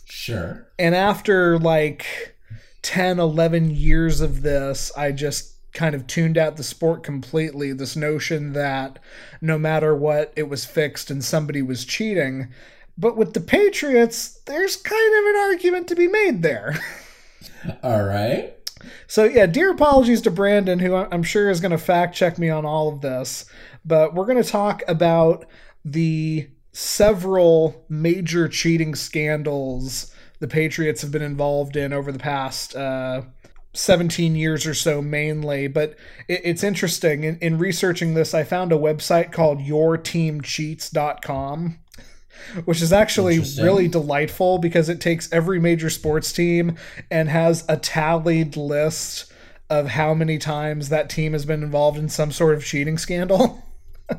sure. And after like 10, 11 years of this, I just kind of tuned out the sport completely. This notion that no matter what, it was fixed and somebody was cheating. But with the Patriots, there's kind of an argument to be made there. All right. So, yeah, dear apologies to Brandon, who I'm sure is going to fact check me on all of this. But we're going to talk about the several major cheating scandals the Patriots have been involved in over the past uh, 17 years or so, mainly. But it, it's interesting. In, in researching this, I found a website called yourteamcheats.com which is actually really delightful because it takes every major sports team and has a tallied list of how many times that team has been involved in some sort of cheating scandal.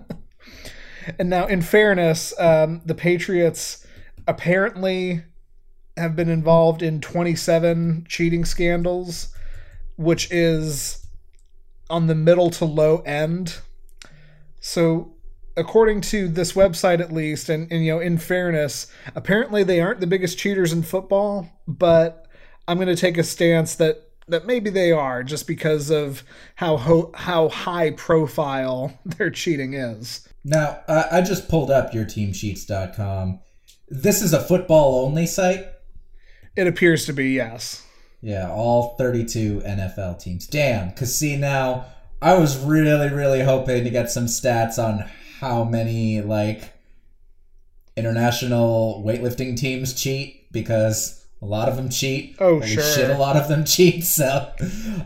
and now, in fairness, um, the Patriots apparently have been involved in 27 cheating scandals, which is on the middle to low end. So according to this website at least and, and you know in fairness apparently they aren't the biggest cheaters in football but i'm going to take a stance that that maybe they are just because of how ho- how high profile their cheating is Now, I, I just pulled up yourteamcheats.com. This is a football only site. it appears to be yes Yeah, all 32 NFL teams. Damn, because see now, I was really, really hoping to get some stats on how many, like, international weightlifting teams cheat, because a lot of them cheat. Oh, Holy sure. shit, a lot of them cheat, so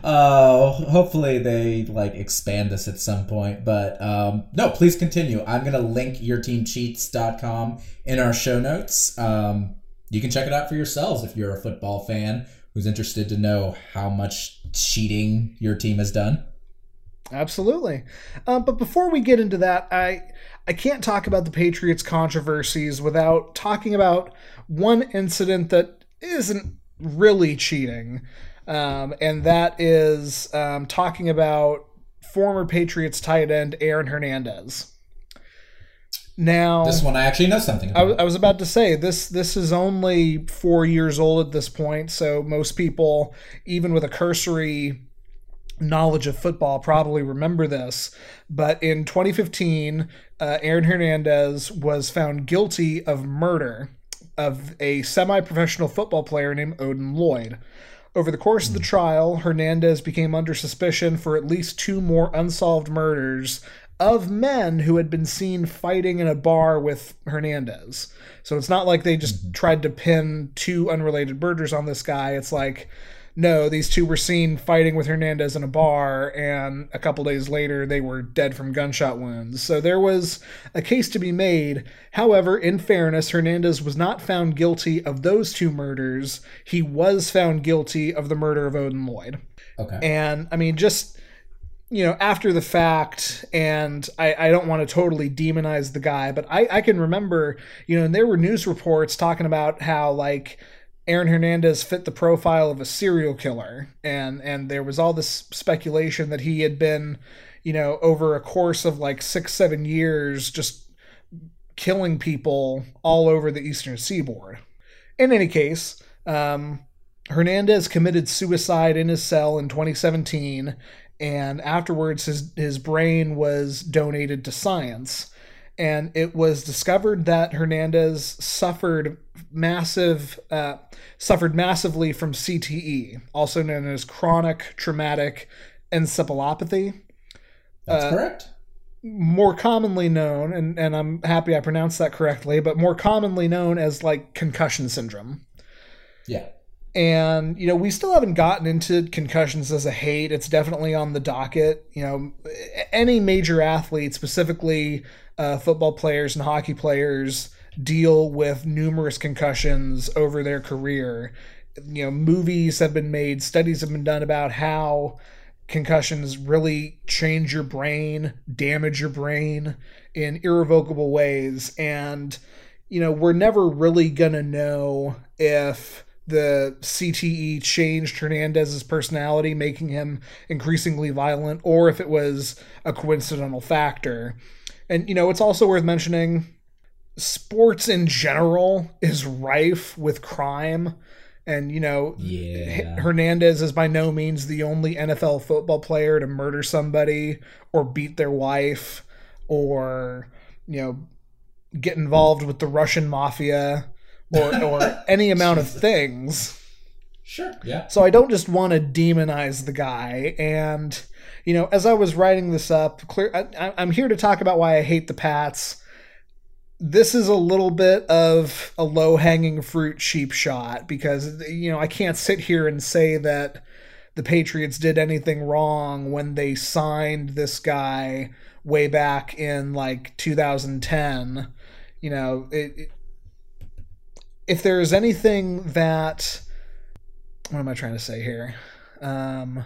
uh, hopefully they, like, expand this at some point. But, um, no, please continue. I'm going to link yourteamcheats.com in our show notes. Um, you can check it out for yourselves if you're a football fan who's interested to know how much cheating your team has done. Absolutely. Um, but before we get into that, I I can't talk about the Patriots controversies without talking about one incident that isn't really cheating, um, and that is um, talking about former Patriots tight end Aaron Hernandez. Now, This one I actually know something I, about. w- I was about to say this. This is only four years old at this point, so most people, even with a cursory knowledge of football, probably remember this. But in 2015, uh, Aaron Hernandez was found guilty of murder of a semi-professional football player named Odin Lloyd. Over the course of the trial, Hernandez became under suspicion for at least two more unsolved murders of men who had been seen fighting in a bar with Hernandez. So it's not like they just mm-hmm. tried to pin two unrelated murders on this guy. It's like, no, these two were seen fighting with Hernandez in a bar, and a couple days later they were dead from gunshot wounds. So there was a case to be made. However, in fairness, Hernandez was not found guilty of those two murders. He was found guilty of the murder of Odin Lloyd. okay. And I mean, just you know, after the fact, and I, I don't want to totally demonize the guy, but I, I can remember, you know, and there were news reports talking about how like Aaron Hernandez fit the profile of a serial killer, and and there was all this speculation that he had been, you know, over a course of like six seven years, just killing people all over the eastern seaboard. In any case, um, Hernandez committed suicide in his cell in 2017, and afterwards his his brain was donated to science. And it was discovered that Hernandez suffered massive uh, suffered massively from CTE, also known as chronic traumatic encephalopathy That's uh, correct. more commonly known, and, and I'm happy I pronounced that correctly, but more commonly known as like concussion syndrome. Yeah. And, you know, we still haven't gotten into concussions as a hate. It's definitely on the docket. You know, any major athlete, specifically uh, football players and hockey players, deal with numerous concussions over their career. You know, movies have been made, studies have been done about how concussions really change your brain, damage your brain in irrevocable ways. And, you know, we're never really to know if the CTE changed Hernandez's personality, making him increasingly violent, or if it was a coincidental factor. And, you know, it's also worth mentioning sports in general is rife with crime. And, you know, Yeah. Hernandez is by no means the only NFL football player to murder somebody or beat their wife or, you know, get involved with the Russian mafia or, or any amount of things. Sure. Yeah. So I don't just want to demonize the guy. And, you know, as I was writing this up, clear, I, I'm here to talk about why I hate the Pats. This is a little bit of a low hanging fruit cheap shot because, you know, I can't sit here and say that the Patriots did anything wrong when they signed this guy way back in like 2010. You know, it, it, if there is anything that what am I trying to say here? Um,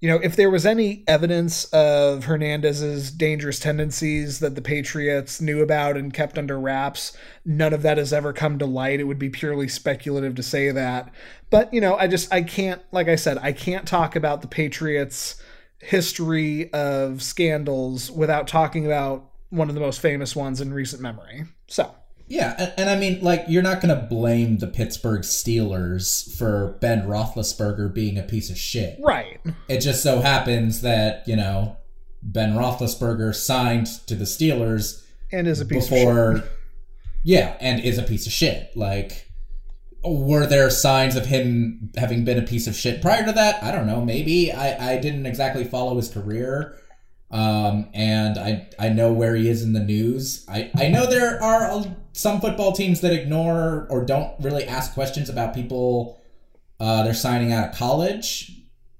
you know, if there was any evidence of Hernandez's dangerous tendencies that the Patriots knew about and kept under wraps, none of that has ever come to light. It would be purely speculative to say that. But, you know, I just, I can't, like I said, I can't talk about the Patriots' history of scandals without talking about one of the most famous ones in recent memory. So. Yeah, and, and I mean, like, you're not going to blame the Pittsburgh Steelers for Ben Roethlisberger being a piece of shit. Right. It just so happens that, you know, Ben Roethlisberger signed to the Steelers And is a piece of shit. before. Yeah, and is a piece of shit. Like, were there signs of him having been a piece of shit prior to that? I don't know. Maybe. I, I didn't exactly follow his career. Um, and I I know where he is in the news. I, I know there are some football teams that ignore or don't really ask questions about people uh, they're signing out of college,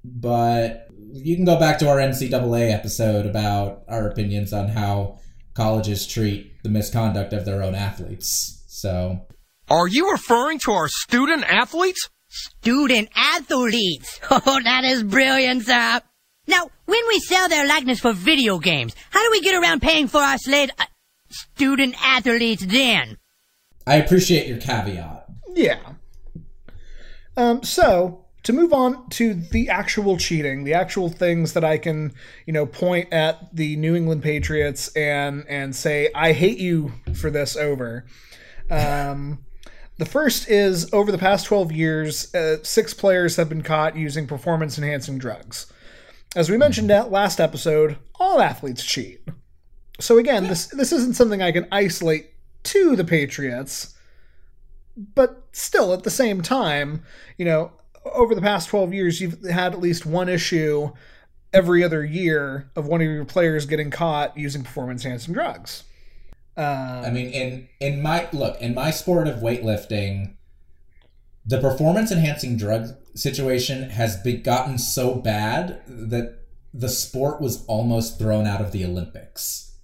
but you can go back to our NCAA episode about our opinions on how colleges treat the misconduct of their own athletes. So Are you referring to our student athletes? Student athletes. Oh, that is brilliant, sir. Now, when we sell their likeness for video games, how do we get around paying for our slate uh, student athletes then? I appreciate your caveat. Yeah. Um, so to move on to the actual cheating, the actual things that I can, you know, point at the New England Patriots and and say I hate you for this over. Um, the first is over the past 12 years, uh, six players have been caught using performance enhancing drugs. As we mentioned last episode, all athletes cheat. So again, this this isn't something I can isolate to the Patriots, but still at the same time, you know, over the past 12 years, you've had at least one issue every other year of one of your players getting caught using performance enhancing drugs. I mean, um, in in my look in my sport of weightlifting, the performance enhancing drug situation has been gotten so bad that the sport was almost thrown out of the Olympics,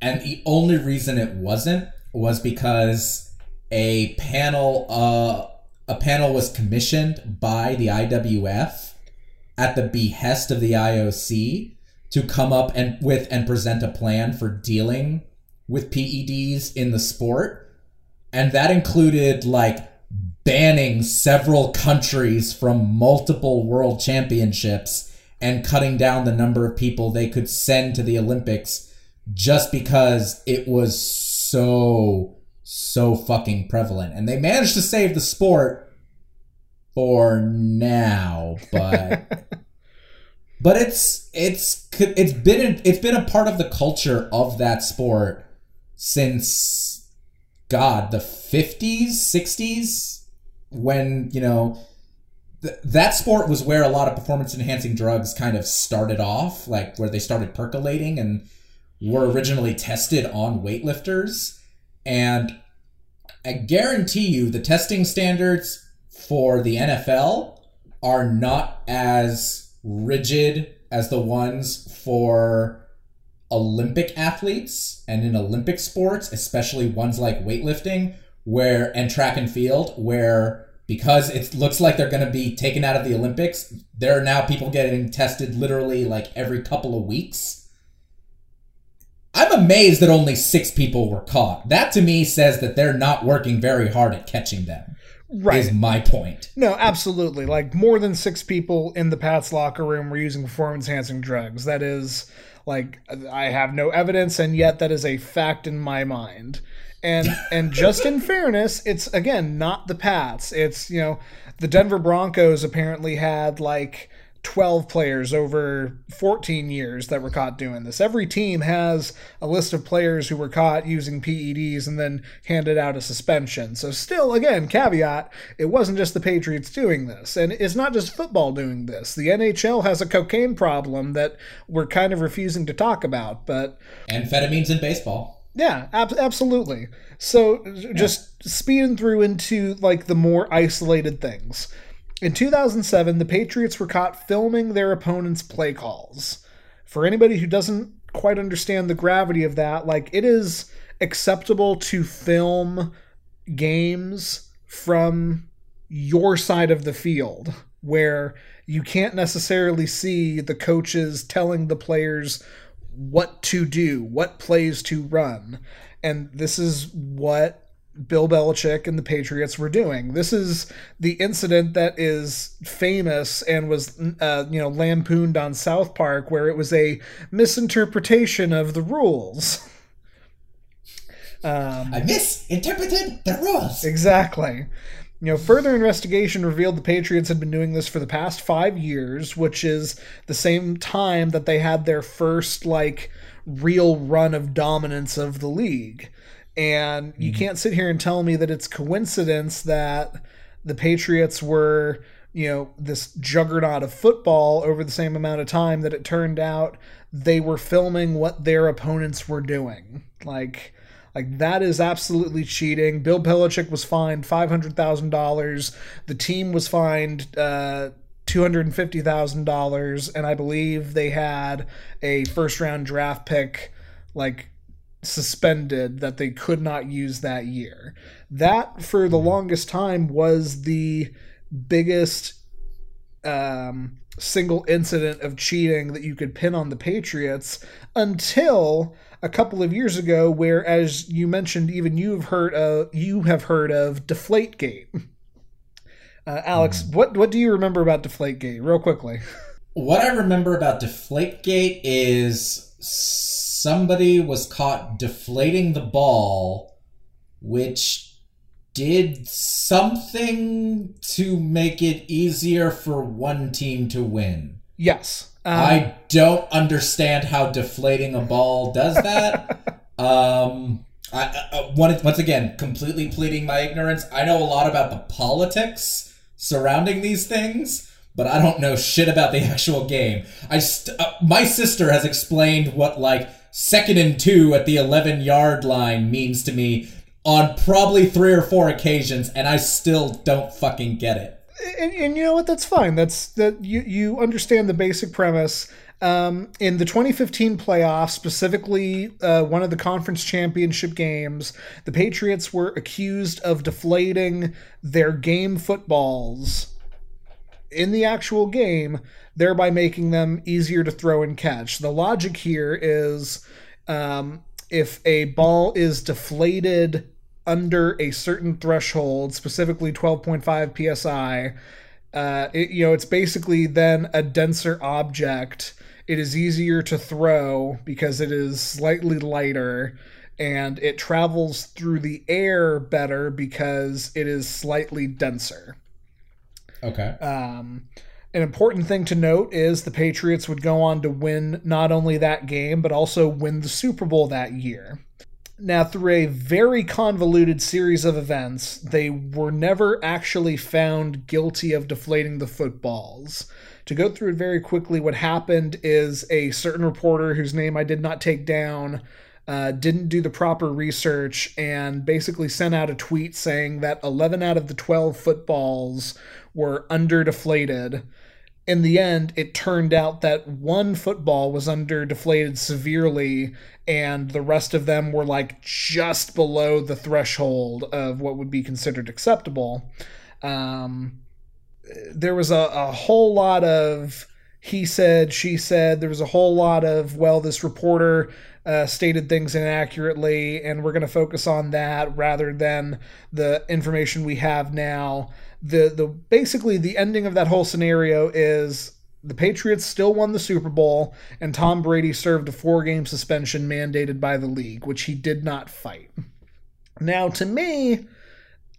and the only reason it wasn't was because a panel uh a panel was commissioned by the IWF at the behest of the IOC to come up and with and present a plan for dealing with PEDs in the sport. And that included like banning several countries from multiple world championships and cutting down the number of people they could send to the Olympics just because it was so so fucking prevalent. And they managed to save the sport for now, but but it's it's it's been it's been a part of the culture of that sport since god the 50s 60s when you know th- that sport was where a lot of performance enhancing drugs kind of started off like where they started percolating and were originally tested on weightlifters. And i guarantee you the testing standards for the NFL are not as rigid as the ones for Olympic athletes and in Olympic sports, especially ones like weightlifting, where and track and field, where because it looks like they're going to be taken out of the Olympics, there are now people getting tested literally like every couple of weeks. I'm amazed that only six people were caught. That to me says that they're not working very hard at catching them. Right. Is my point. No, absolutely. Like more than six people in the Pats locker room were using performance enhancing drugs. That is like I have no evidence, and yet that is a fact in my mind. And and just in fairness, it's again not the Pats. It's you know the Denver Broncos apparently had like 12 players over 14 years that were caught doing this. Every team has a list of players who were caught using PEDs and then handed out a suspension. So, still, again, caveat, it wasn't just the Patriots doing this. And it's not just football doing this. The NHL has a cocaine problem that we're kind of refusing to talk about, but. Amphetamines in baseball. Yeah, ab- absolutely. So, just speeding through into like the more isolated things. In 2007, the Patriots were caught filming their opponent's play calls. For anybody who doesn't quite understand the gravity of that, like it is acceptable to film games from your side of the field where you can't necessarily see the coaches telling the players what to do, what plays to run. And this is what Bill Belichick and the Patriots were doing. This is the incident that is famous and was, uh, you know, lampooned on South Park, where it was a misinterpretation of the rules. Um, I misinterpreted the rules. Exactly. You know, further investigation revealed the Patriots had been doing this for the past five years, which is the same time that they had their first, like, real run of dominance of the league. And you mm-hmm. can't sit here and tell me that it's coincidence that the Patriots were, you know, this juggernaut of football over the same amount of time that it turned out they were filming what their opponents were doing. Like, like that is absolutely cheating. Bill Belichick was fined five hundred thousand dollars. The team was fined uh, two hundred and fifty thousand dollars, and I believe they had a first round draft pick like suspended that they could not use that year. That for the longest time was the biggest um, single incident of cheating that you could pin on the Patriots until a couple of years ago, where, as you mentioned, even you've heard of you have heard of Deflategate. Uh, Alex, what what do you remember about Deflategate, real quickly? What I remember about Deflategate is somebody was caught deflating the ball, which did something to make it easier for one team to win. Yes. Um, I don't understand how deflating a ball does that. um, I, I, once once again, completely pleading my ignorance. I know a lot about the politics surrounding these things, but I don't know shit about the actual game. I st- uh, my sister has explained what like second and two at the 11 yard line means to me on probably three or four occasions, and I still don't fucking get it. And, and you know what? That's fine. That's that you you understand the basic premise. Um, in the 2015 playoffs, specifically uh, one of the conference championship games, the Patriots were accused of deflating their game footballs in the actual game, thereby making them easier to throw and catch. The logic here is um, if a ball is deflated under a certain threshold, specifically 12.5 psi, uh, it, you know, it's basically then a denser object. It is easier to throw because it is slightly lighter and it travels through the air better because it is slightly denser. Okay. Um, an important thing to note is the Patriots would go on to win not only that game, but also win the Super Bowl that year. Now, through a very convoluted series of events, they were never actually found guilty of deflating the footballs. To go through it very quickly, what happened is a certain reporter whose name I did not take down uh, didn't do the proper research and basically sent out a tweet saying that 11 out of the 12 footballs were under deflated. In the end, it turned out that one football was under deflated severely, and the rest of them were like just below the threshold of what would be considered acceptable. Um, there was a, a whole lot of he said, she said. There was a whole lot of, well, this reporter uh, stated things inaccurately, and we're going to focus on that rather than the information we have now. The the basically the ending of that whole scenario is the Patriots still won the Super Bowl, and Tom Brady served a four game suspension mandated by the league, which he did not fight. Now, to me,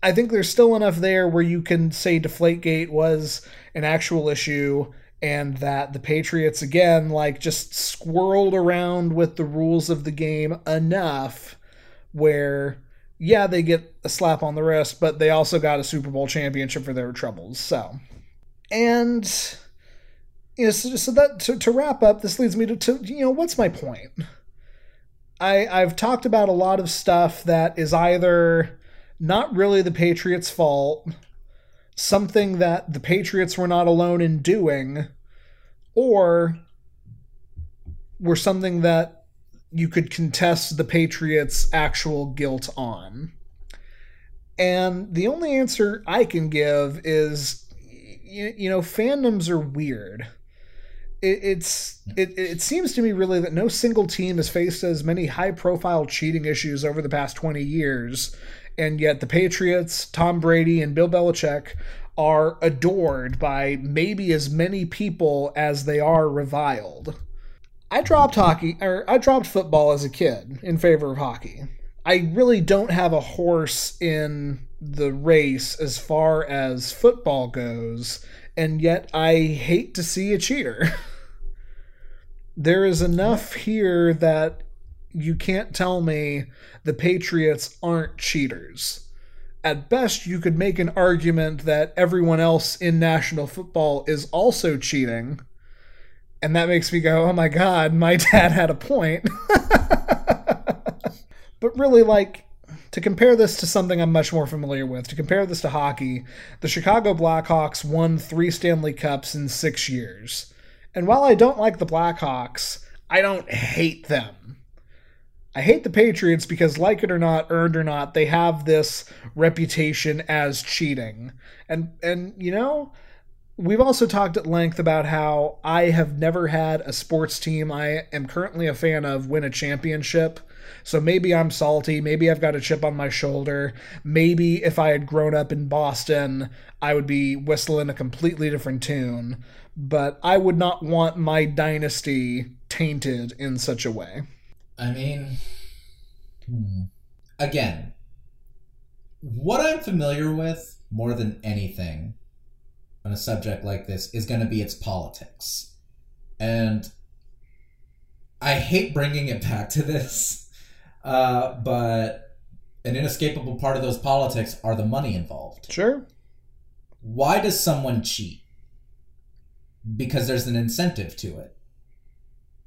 I think there's still enough there where you can say Deflategate was an actual issue and that the Patriots again like just squirreled around with the rules of the game enough where yeah, they get a slap on the wrist, but they also got a Super Bowl championship for their troubles. So, and you know, so, so that to, to wrap up, this leads me to, to you know, what's my point? I I've talked about a lot of stuff that is either not really the Patriots' fault, something that the Patriots were not alone in doing, or were something that you could contest the Patriots' actual guilt on. And the only answer I can give is you, you know, fandoms are weird. It, it's it, it seems to me really that no single team has faced as many high profile cheating issues over the past 20 years and yet the Patriots, Tom Brady, and Bill Belichick are adored by maybe as many people as they are reviled. I dropped hockey, or I dropped football as a kid in favor of hockey. I really don't have a horse in the race as far as football goes, and yet I hate to see a cheater. there is enough here that you can't tell me the Patriots aren't cheaters. At best, you could make an argument that everyone else in national football is also cheating. And that makes me go, oh my god, my dad had a point. but really, like, to compare this to something I'm much more familiar with, to compare this to hockey, the Chicago Blackhawks won three Stanley Cups in six years. And while I don't like the Blackhawks, I don't hate them. I hate the Patriots because, like it or not, earned or not, they have this reputation as cheating. And and you know, we've also talked at length about how I have never had a sports team I am currently a fan of win a championship. So maybe I'm salty. Maybe I've got a chip on my shoulder. Maybe if I had grown up in Boston, I would be whistling a completely different tune. But I would not want my dynasty tainted in such a way. I mean, hmm. again, what I'm familiar with more than anything on a subject like this is going to be its politics. And I hate bringing it back to this, uh, but an inescapable part of those politics are the money involved. Sure. Why does someone cheat? Because there's an incentive to it.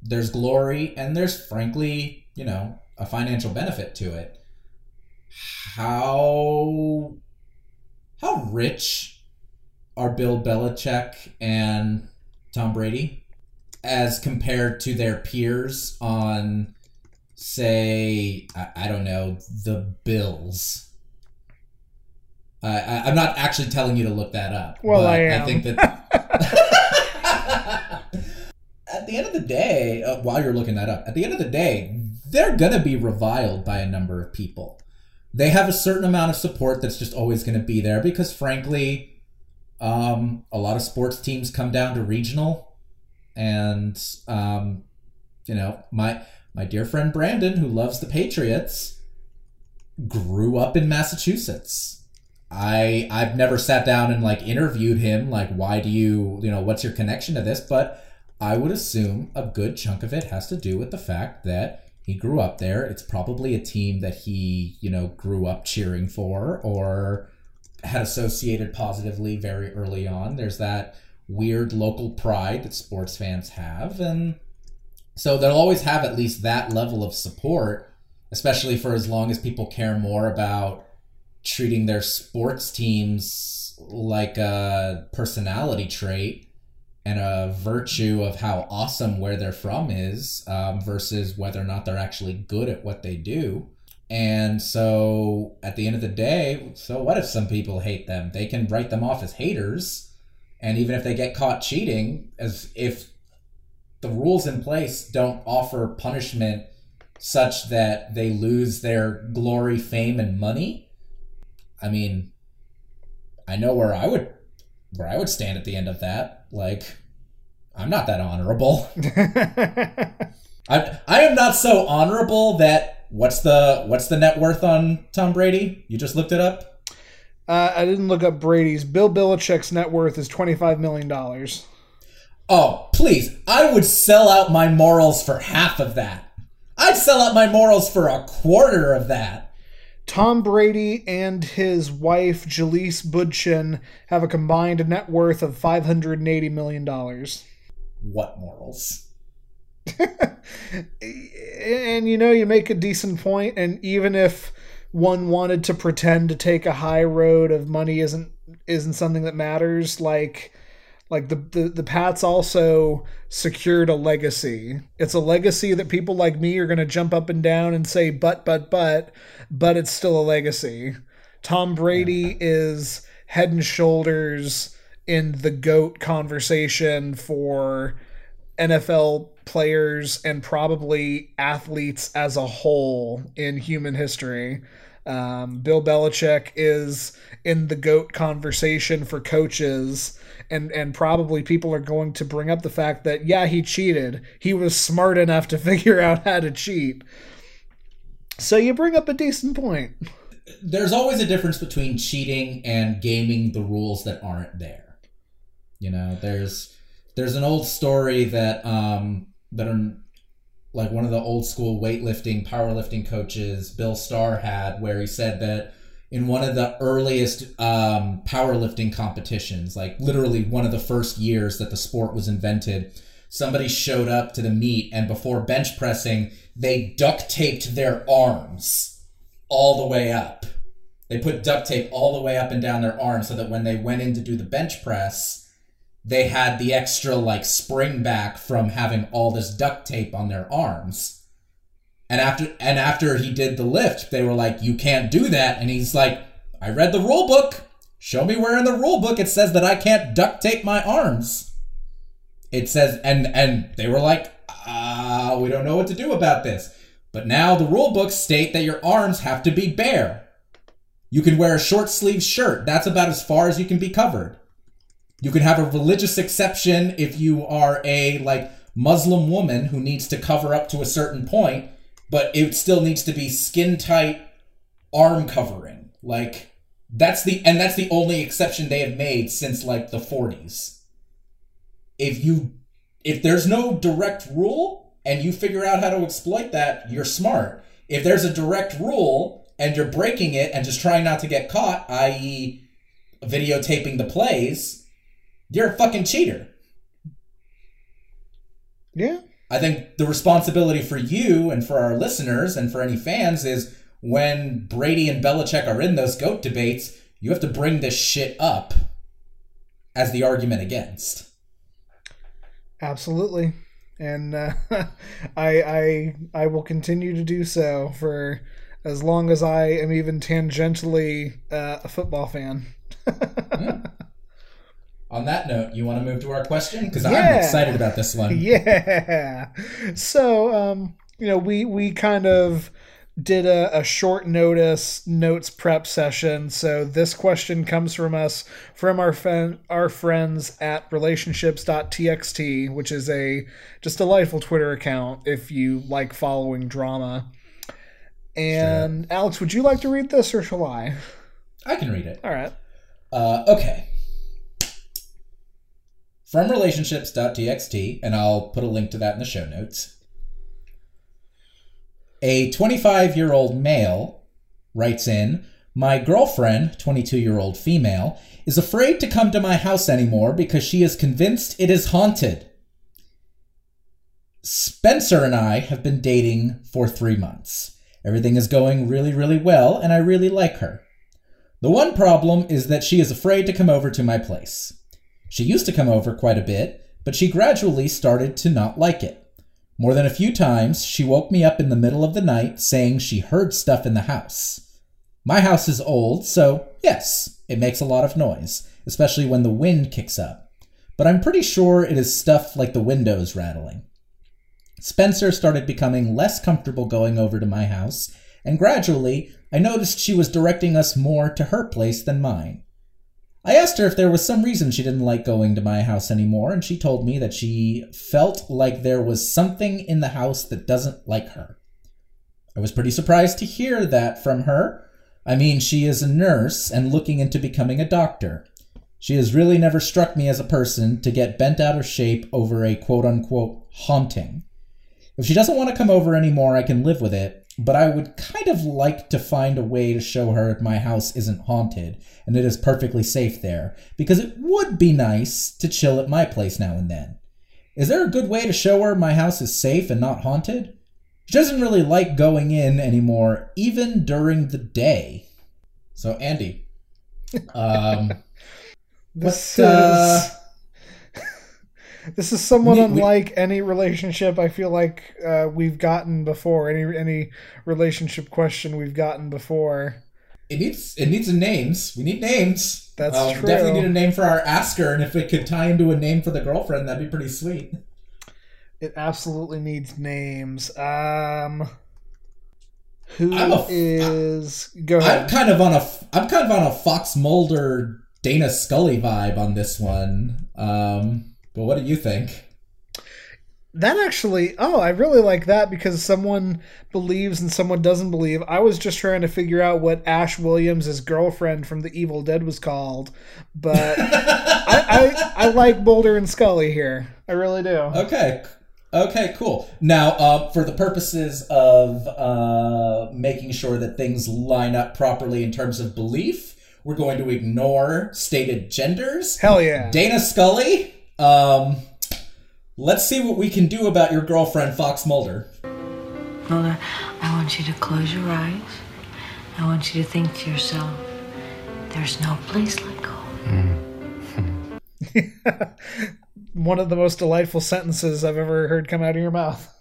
There's glory, and there's, frankly, you know, a financial benefit to it. How how rich are Bill Belichick and Tom Brady as compared to their peers on, say, I, I don't know, the Bills? Uh, I, I'm not actually telling you to look that up. Well, I am. I think that. the end of the day, uh, while you're looking that up, at the end of the day, they're going to be reviled by a number of people. They have a certain amount of support that's just always going to be there because, frankly, um, a lot of sports teams come down to regional, and um, you know my my dear friend Brandon, who loves the Patriots, grew up in Massachusetts. I I've never sat down and like interviewed him like why do you you know what's your connection to this but I would assume a good chunk of it has to do with the fact that he grew up there. It's probably a team that he, you know, grew up cheering for or had associated positively very early on. There's that weird local pride that sports fans have. And so they'll always have at least that level of support, especially for as long as people care more about treating their sports teams like a personality trait and a virtue of how awesome where they're from is um, versus whether or not they're actually good at what they do. And so at the end of the day, so what if some people hate them? They can write them off as haters. And even if they get caught cheating, as if the rules in place don't offer punishment such that they lose their glory, fame, and money, I mean, I know where I would where I would stand at the end of that. Like, I'm not that honorable. I I am not so honorable that what's the what's the net worth on Tom Brady? You just looked it up. Uh, I didn't look up Brady's. Bill Belichick's net worth is twenty five million dollars. Oh, please. I would sell out my morals for half of that. I'd sell out my morals for a quarter of that. Tom Brady and his wife Gisele Bündchen have a combined net worth of five hundred and eighty million dollars. What morals? and you know, you make a decent point, and even if one wanted to pretend to take a high road of money isn't isn't something that matters, like like the, the the Pats also secured a legacy. It's a legacy that people like me are going to jump up and down and say but but but but it's still a legacy. Tom Brady is head and shoulders in the goat conversation for NFL players and probably athletes as a whole in human history. Um, Bill Belichick is in the GOAT conversation for coaches, and, and probably people are going to bring up the fact that, yeah, he cheated. He was smart enough to figure out how to cheat. So you bring up a decent point. There's always a difference between cheating and gaming the rules that aren't there. You know, there's there's an old story that um that are like one of the old school weightlifting powerlifting coaches bill starr had where he said that in one of the earliest um, powerlifting competitions like literally one of the first years that the sport was invented somebody showed up to the meet and before bench pressing they duct taped their arms all the way up they put duct tape all the way up and down their arms so that when they went in to do the bench press they had the extra like spring back from having all this duct tape on their arms. And after and after he did the lift, they were like, "You can't do that." And he's like, "I read the rule book. Show me where in the rule book it says that I can't duct tape my arms." It says and and they were like, "Ah, we don't know what to do about this." But now the rule books state that your arms have to be bare. You can wear a short sleeve shirt. That's about as far as you can be covered. You can have a religious exception if you are a like Muslim woman who needs to cover up to a certain point, but it still needs to be skin tight arm covering. Like that's the and that's the only exception they have made since like the 40s. If you if there's no direct rule and you figure out how to exploit that, you're smart. If there's a direct rule and you're breaking it and just trying not to get caught, i.e., videotaping the plays, you're a fucking cheater. Yeah. I think the responsibility for you and for our listeners and for any fans is when Brady and Belichick are in those GOAT debates, you have to bring this shit up as the argument against. Absolutely. And uh, I I I will continue to do so for as long as I am even tangentially uh, a football fan. On that note, you want to move to our question because Yeah. I'm excited about this one. Yeah. So, um, you know, we we kind of did a, a short notice notes prep session. So this question comes from us from our friend our friends at relationships.txt, which is a just delightful Twitter account if you like following drama. And Alex, would you like to read this or shall I? I can read it. All right. Uh, okay. From relationships.txt, and I'll put a link to that in the show notes. A 25 year old male writes in My girlfriend, 22 year old female, is afraid to come to my house anymore because she is convinced it is haunted. Spencer and I have been dating for three months. Everything is going really, really well, and I really like her. The one problem is that she is afraid to come over to my place. She used to come over quite a bit, but she gradually started to not like it. More than a few times, she woke me up in the middle of the night saying she heard stuff in the house. My house is old, so yes, it makes a lot of noise, especially when the wind kicks up. But I'm pretty sure it is stuff like the windows rattling. Spencer started becoming less comfortable going over to my house, and gradually I noticed she was directing us more to her place than mine. I asked her if there was some reason she didn't like going to my house anymore, and she told me that she felt like there was something in the house that doesn't like her. I was pretty surprised to hear that from her. I mean, she is a nurse and looking into becoming a doctor. She has really never struck me as a person to get bent out of shape over a quote unquote haunting. If she doesn't want to come over anymore, I can live with it, but I would kind of like to find a way to show her my house isn't haunted and it is perfectly safe there, because it would be nice to chill at my place now and then. Is there a good way to show her my house is safe and not haunted? She doesn't really like going in anymore, even during the day. So, Andy, um, This what, uh, is this is somewhat we- we- unlike any relationship I feel like uh, we've gotten before. Any any relationship question we've gotten before. It needs it needs names. We need names. That's Uh, true. Definitely need a name for our asker, and if it could tie into a name for the girlfriend, that'd be pretty sweet. It absolutely needs names. Um, who a- is? Go I'm kind of on a I'm kind of on a Fox Mulder Dana Scully vibe on this one. Um, but what do you think? That actually, oh, I really like that because someone believes and someone doesn't believe. I was just trying to figure out what Ash Williams' girlfriend from The Evil Dead was called, but I, I I like Mulder and Scully here. I really do. Okay. Okay, cool. Now, uh, for the purposes of uh, making sure that things line up properly in terms of belief, we're going to ignore stated genders. Hell yeah. Dana Scully, um, let's see what we can do about your girlfriend, Fox Mulder. Mulder, I want you to close your eyes. I want you to think to yourself, there's no place like home. One of the most delightful sentences I've ever heard come out of your mouth.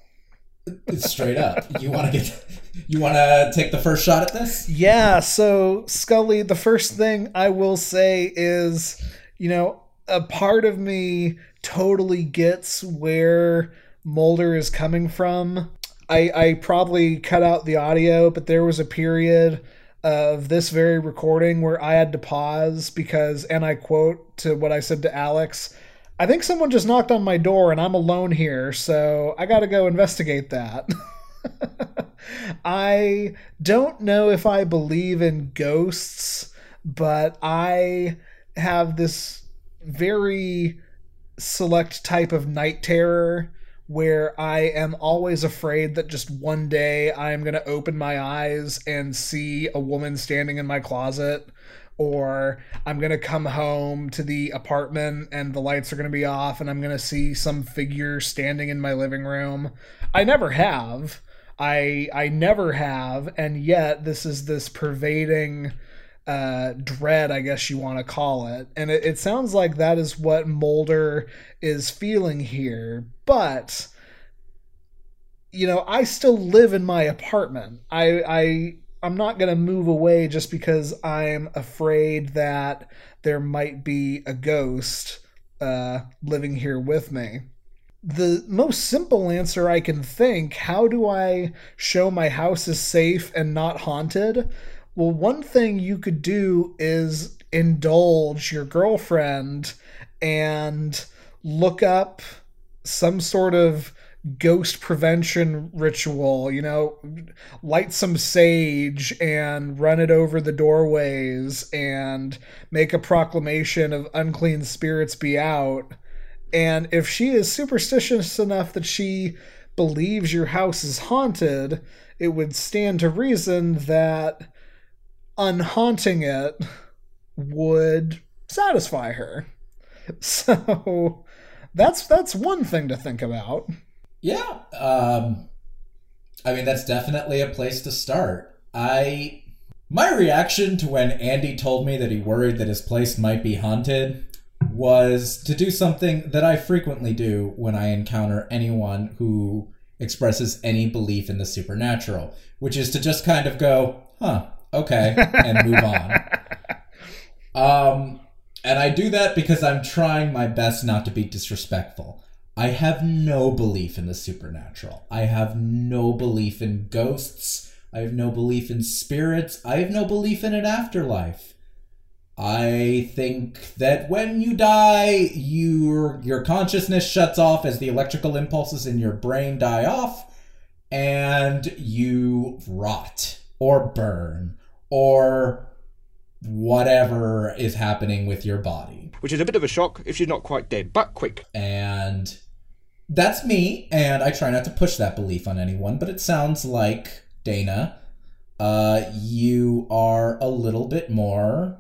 It's straight up. You want to get, you want to take the first shot at this? Yeah, so Scully, the first thing I will say is, you know, a part of me totally gets where Mulder is coming from. I, I probably cut out the audio, but there was a period of this very recording where I had to pause because, and I quote to what I said to Alex, I think someone just knocked on my door and I'm alone here, so I gotta go investigate that. I don't know if I believe in ghosts, but I have this very select type of night terror where I am always afraid that just one day I am going to open my eyes and see a woman standing in my closet or I'm going to come home to the apartment and the lights are going to be off and I'm going to see some figure standing in my living room. I never have. I I never have and yet this is this pervading uh, dread, I guess you want to call it. And it, it sounds like that is what Mulder is feeling here. But, you know, I still live in my apartment. I, I, I'm not going to move away just because I'm afraid that there might be a ghost uh, living here with me. The most simple answer I can think how do I show my house is safe and not haunted? Well, one thing you could do is indulge your girlfriend and look up some sort of ghost prevention ritual, you know, light some sage and run it over the doorways and make a proclamation of unclean spirits be out. And if she is superstitious enough that she believes your house is haunted, it would stand to reason that unhaunting it would satisfy her. So that's that's one thing to think about. Yeah. Um I mean that's definitely a place to start. I my reaction to when Andy told me that he worried that his place might be haunted was to do something that I frequently do when I encounter anyone who expresses any belief in the supernatural, which is to just kind of go, huh, okay, and move on. Um, and I do that because I'm trying my best not to be disrespectful. I have no belief in the supernatural. I have no belief in ghosts. I have no belief in spirits. I have no belief in an afterlife. I think that when you die, your your consciousness shuts off as the electrical impulses in your brain die off and you rot or burn or whatever is happening with your body. Which is a bit of a shock if she's not quite dead, but quick. And that's me, and I try not to push that belief on anyone, but it sounds like, Dana, uh, you are a little bit more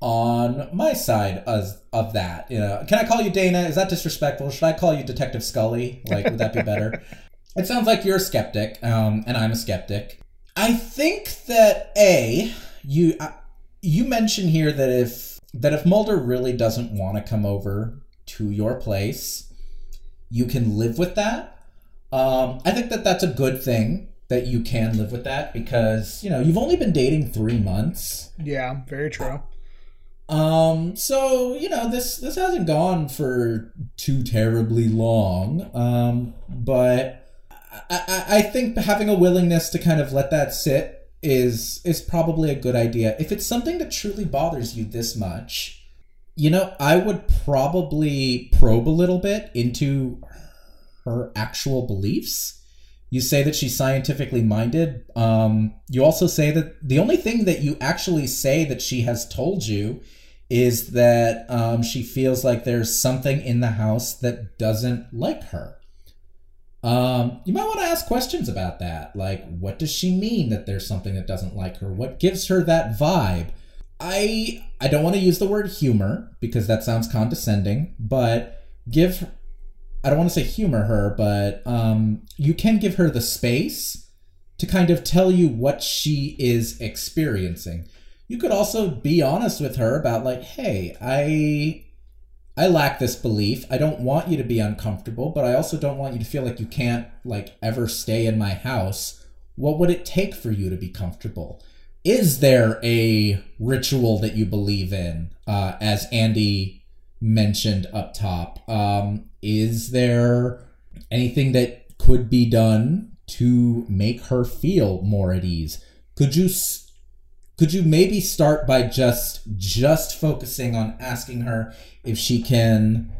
on my side of, of that. You know, can I call you Dana? Is that disrespectful? Should I call you Detective Scully? Like, would that be better? it sounds like you're a skeptic, um, and I'm a skeptic. I think that a you uh, you mentioned here that if that if Mulder really doesn't want to come over to your place, you can live with that. Um, I think that that's a good thing that you can live with that because you know you've only been dating three months. Yeah, very true. Um, so you know this this hasn't gone for too terribly long. Um, but I, I think having a willingness to kind of let that sit is is probably a good idea. If it's something that truly bothers you this much, you know, I would probably probe a little bit into her actual beliefs. You say that she's scientifically minded. Um, you also say that the only thing that you actually say that she has told you is that um, she feels like there's something in the house that doesn't like her. Um, you might want to ask questions about that. Like, what does she mean that there's something that doesn't like her? What gives her that vibe? I I don't want to use the word humor because that sounds condescending, but give I don't want to say humor her, but um, you can give her the space to kind of tell you what she is experiencing. You could also be honest with her about like, hey, I I lack this belief. I don't want you to be uncomfortable, but I also don't want you to feel like you can't like ever stay in my house. What would it take for you to be comfortable? Is there a ritual that you believe in? Uh, as Andy mentioned up top, um, is there anything that could be done to make her feel more at ease. Could you could you maybe start by just just focusing on asking her if she can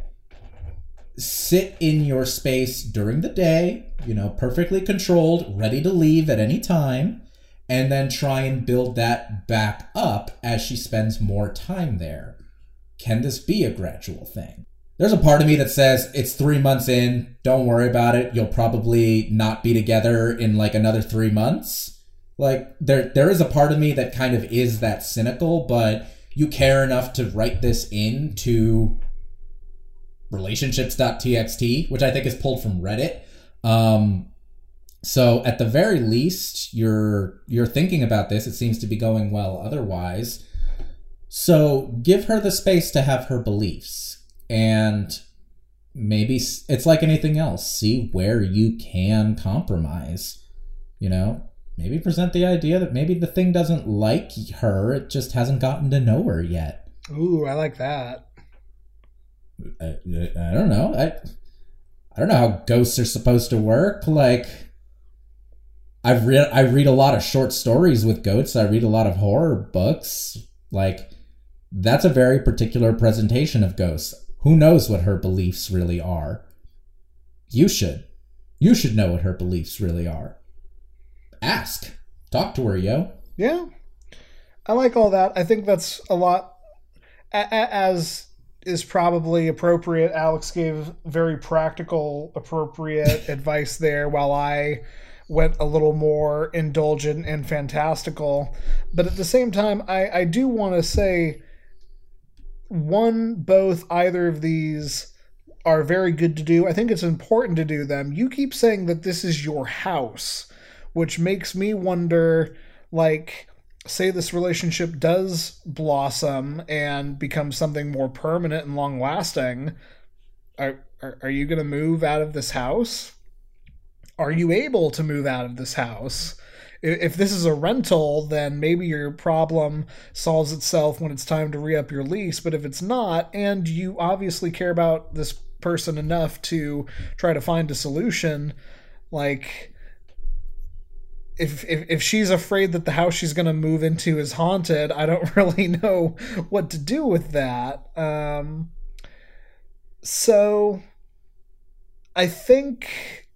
sit in your space during the day, you know, perfectly controlled, ready to leave at any time, and then try and build that back up as she spends more time there. Can this be a gradual thing? There's a part of me that says it's three months in, don't worry about it, you'll probably not be together in like another three months. Like there there is a part of me that kind of is that cynical, but you care enough to write this into relationships.txt, which I think is pulled from Reddit. Um, so at the very least, you're you're thinking about this. It seems to be going well otherwise. So give her the space to have her beliefs, and maybe it's like anything else. See where you can compromise. You know, maybe present the idea that maybe the thing doesn't like her; it just hasn't gotten to know her yet. Ooh, I like that. I, I don't know. I I don't know how ghosts are supposed to work. Like I've read I read a lot of short stories with goats. I read a lot of horror books. Like that's a very particular presentation of ghosts. Who knows what her beliefs really are? You should. You should know what her beliefs really are. Ask. Talk to her, yo. Yeah, I like all that. I think that's a lot. As is probably appropriate. Alex gave very practical, appropriate advice there, while I went a little more indulgent and fantastical. But at the same time, I, I do want to say one, both, either of these are very good to do. I think it's important to do them. You keep saying that this is your house, which makes me wonder like say this relationship does blossom and become something more permanent and long lasting are, are are you going to move out of this house? Are you able to move out of this house? If this is a rental then maybe your problem solves itself when it's time to re-up your lease but if it's not and you obviously care about this person enough to try to find a solution like if, if if she's afraid that the house she's going to move into is haunted, I don't really know what to do with that. Um, so I think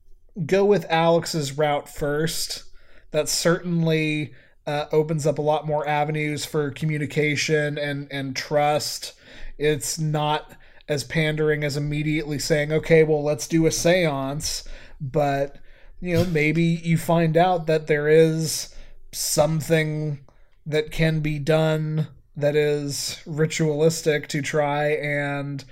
go with Alex's route first. That certainly uh, opens up a lot more avenues for communication and and trust. It's not as pandering as immediately saying, "Okay, well, let's do a séance," but you know, maybe you find out that there is something that can be done that is ritualistic to try and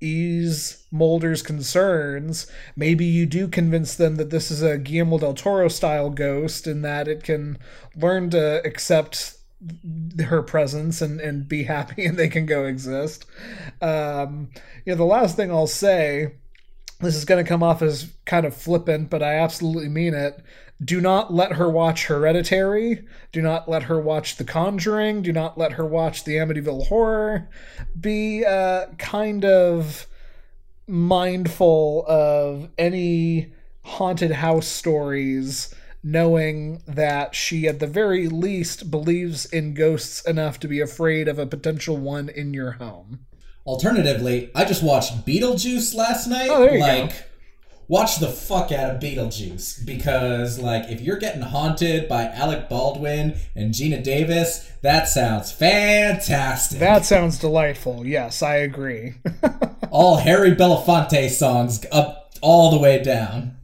ease Mulder's concerns. Maybe you do convince them that this is a Guillermo del Toro style ghost and that it can learn to accept her presence and, and be happy and they can go exist. Um, you know, the last thing I'll say this is going to come off as kind of flippant, but I absolutely mean it. Do not let her watch Hereditary. Do not let her watch The Conjuring. Do not let her watch the Amityville Horror. Be uh, kind of mindful of any haunted house stories, knowing that she, at the very least, believes in ghosts enough to be afraid of a potential one in your home. Alternatively, I just watched Beetlejuice last night. Oh, there you like, go. watch the fuck out of Beetlejuice because, like, if you're getting haunted by Alec Baldwin and Geena Davis, that sounds fantastic. That sounds delightful. Yes, I agree. all Harry Belafonte songs up all the way down.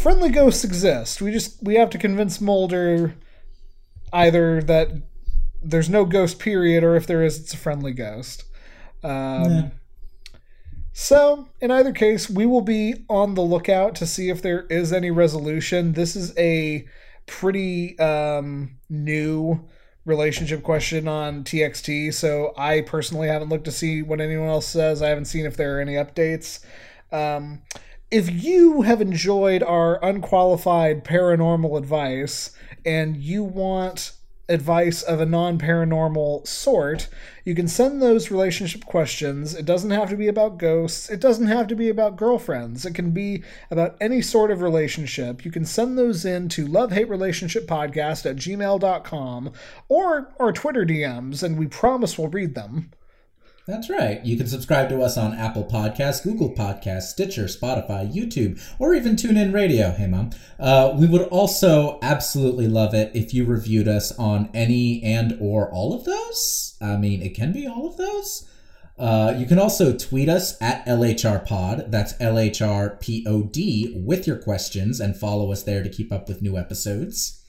friendly ghosts exist. We just we have to convince Mulder either that there's no ghost period, or if there is, it's a friendly ghost. Um, Yeah. So, in either case, we will be on the lookout to see if there is any resolution. This is a pretty um, new relationship question on TXT, so I personally haven't looked to see what anyone else says. I haven't seen if there are any updates. Um, if you have enjoyed our unqualified paranormal advice and you want advice of a non paranormal sort, you can send those relationship questions. It doesn't have to be about ghosts, it doesn't have to be about girlfriends. It can be about any sort of relationship. You can send those in to love hate relationship podcast at gmail.com or our Twitter DMs, and we promise we'll read them. That's right. You can subscribe to us on Apple Podcasts, Google Podcasts, Stitcher, Spotify, YouTube, or even TuneIn Radio. Hey, Mom. Uh, we would also absolutely love it if you reviewed us on any and or all of those. I mean, it can be all of those. Uh, you can also tweet us at LHRPod. That's LHRPOD with your questions and follow us there to keep up with new episodes.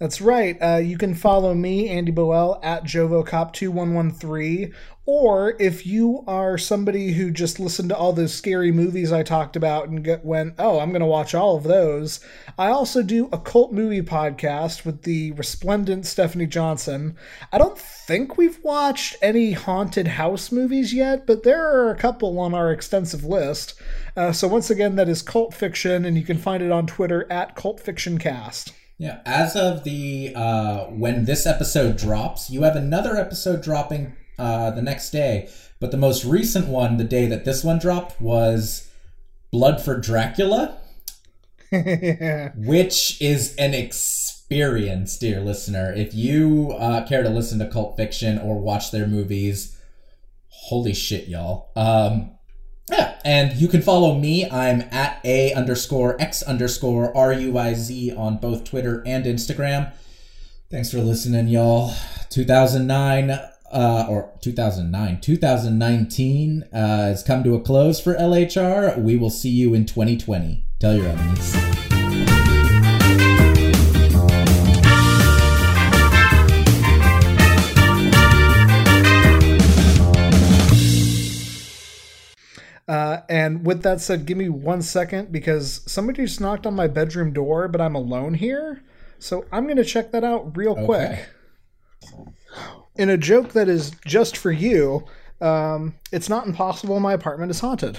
That's right. Uh, you can follow me, Andy Boel, at JovoCop2113. Or if you are somebody who just listened to all those scary movies I talked about and get, went, oh, I'm going to watch all of those, I also do a cult movie podcast with the resplendent Stephanie Johnson. I don't think we've watched any haunted house movies yet, but there are a couple on our extensive list. Uh, so once again, that is Cult Fiction, and you can find it on Twitter at Cult Fiction Cast. Yeah, as of the uh, when this episode drops, you have another episode dropping uh, the next day. But the most recent one, the day that this one dropped, was Blood for Dracula, which is an experience, dear listener. If you uh, care to listen to cult fiction or watch their movies, holy shit, y'all. Um, yeah, and you can follow me. I'm at a underscore x underscore r u i z on both Twitter and Instagram. Thanks for listening, y'all. 2009 uh, or 2009, 2019 uh, has come to a close for LHR. We will see you in 2020. Tell your enemies. Uh, and with that said, give me one second because somebody just knocked on my bedroom door, but I'm alone here. So I'm going to check that out real quick. In a joke that is just for you, um, it's not impossible my apartment is haunted.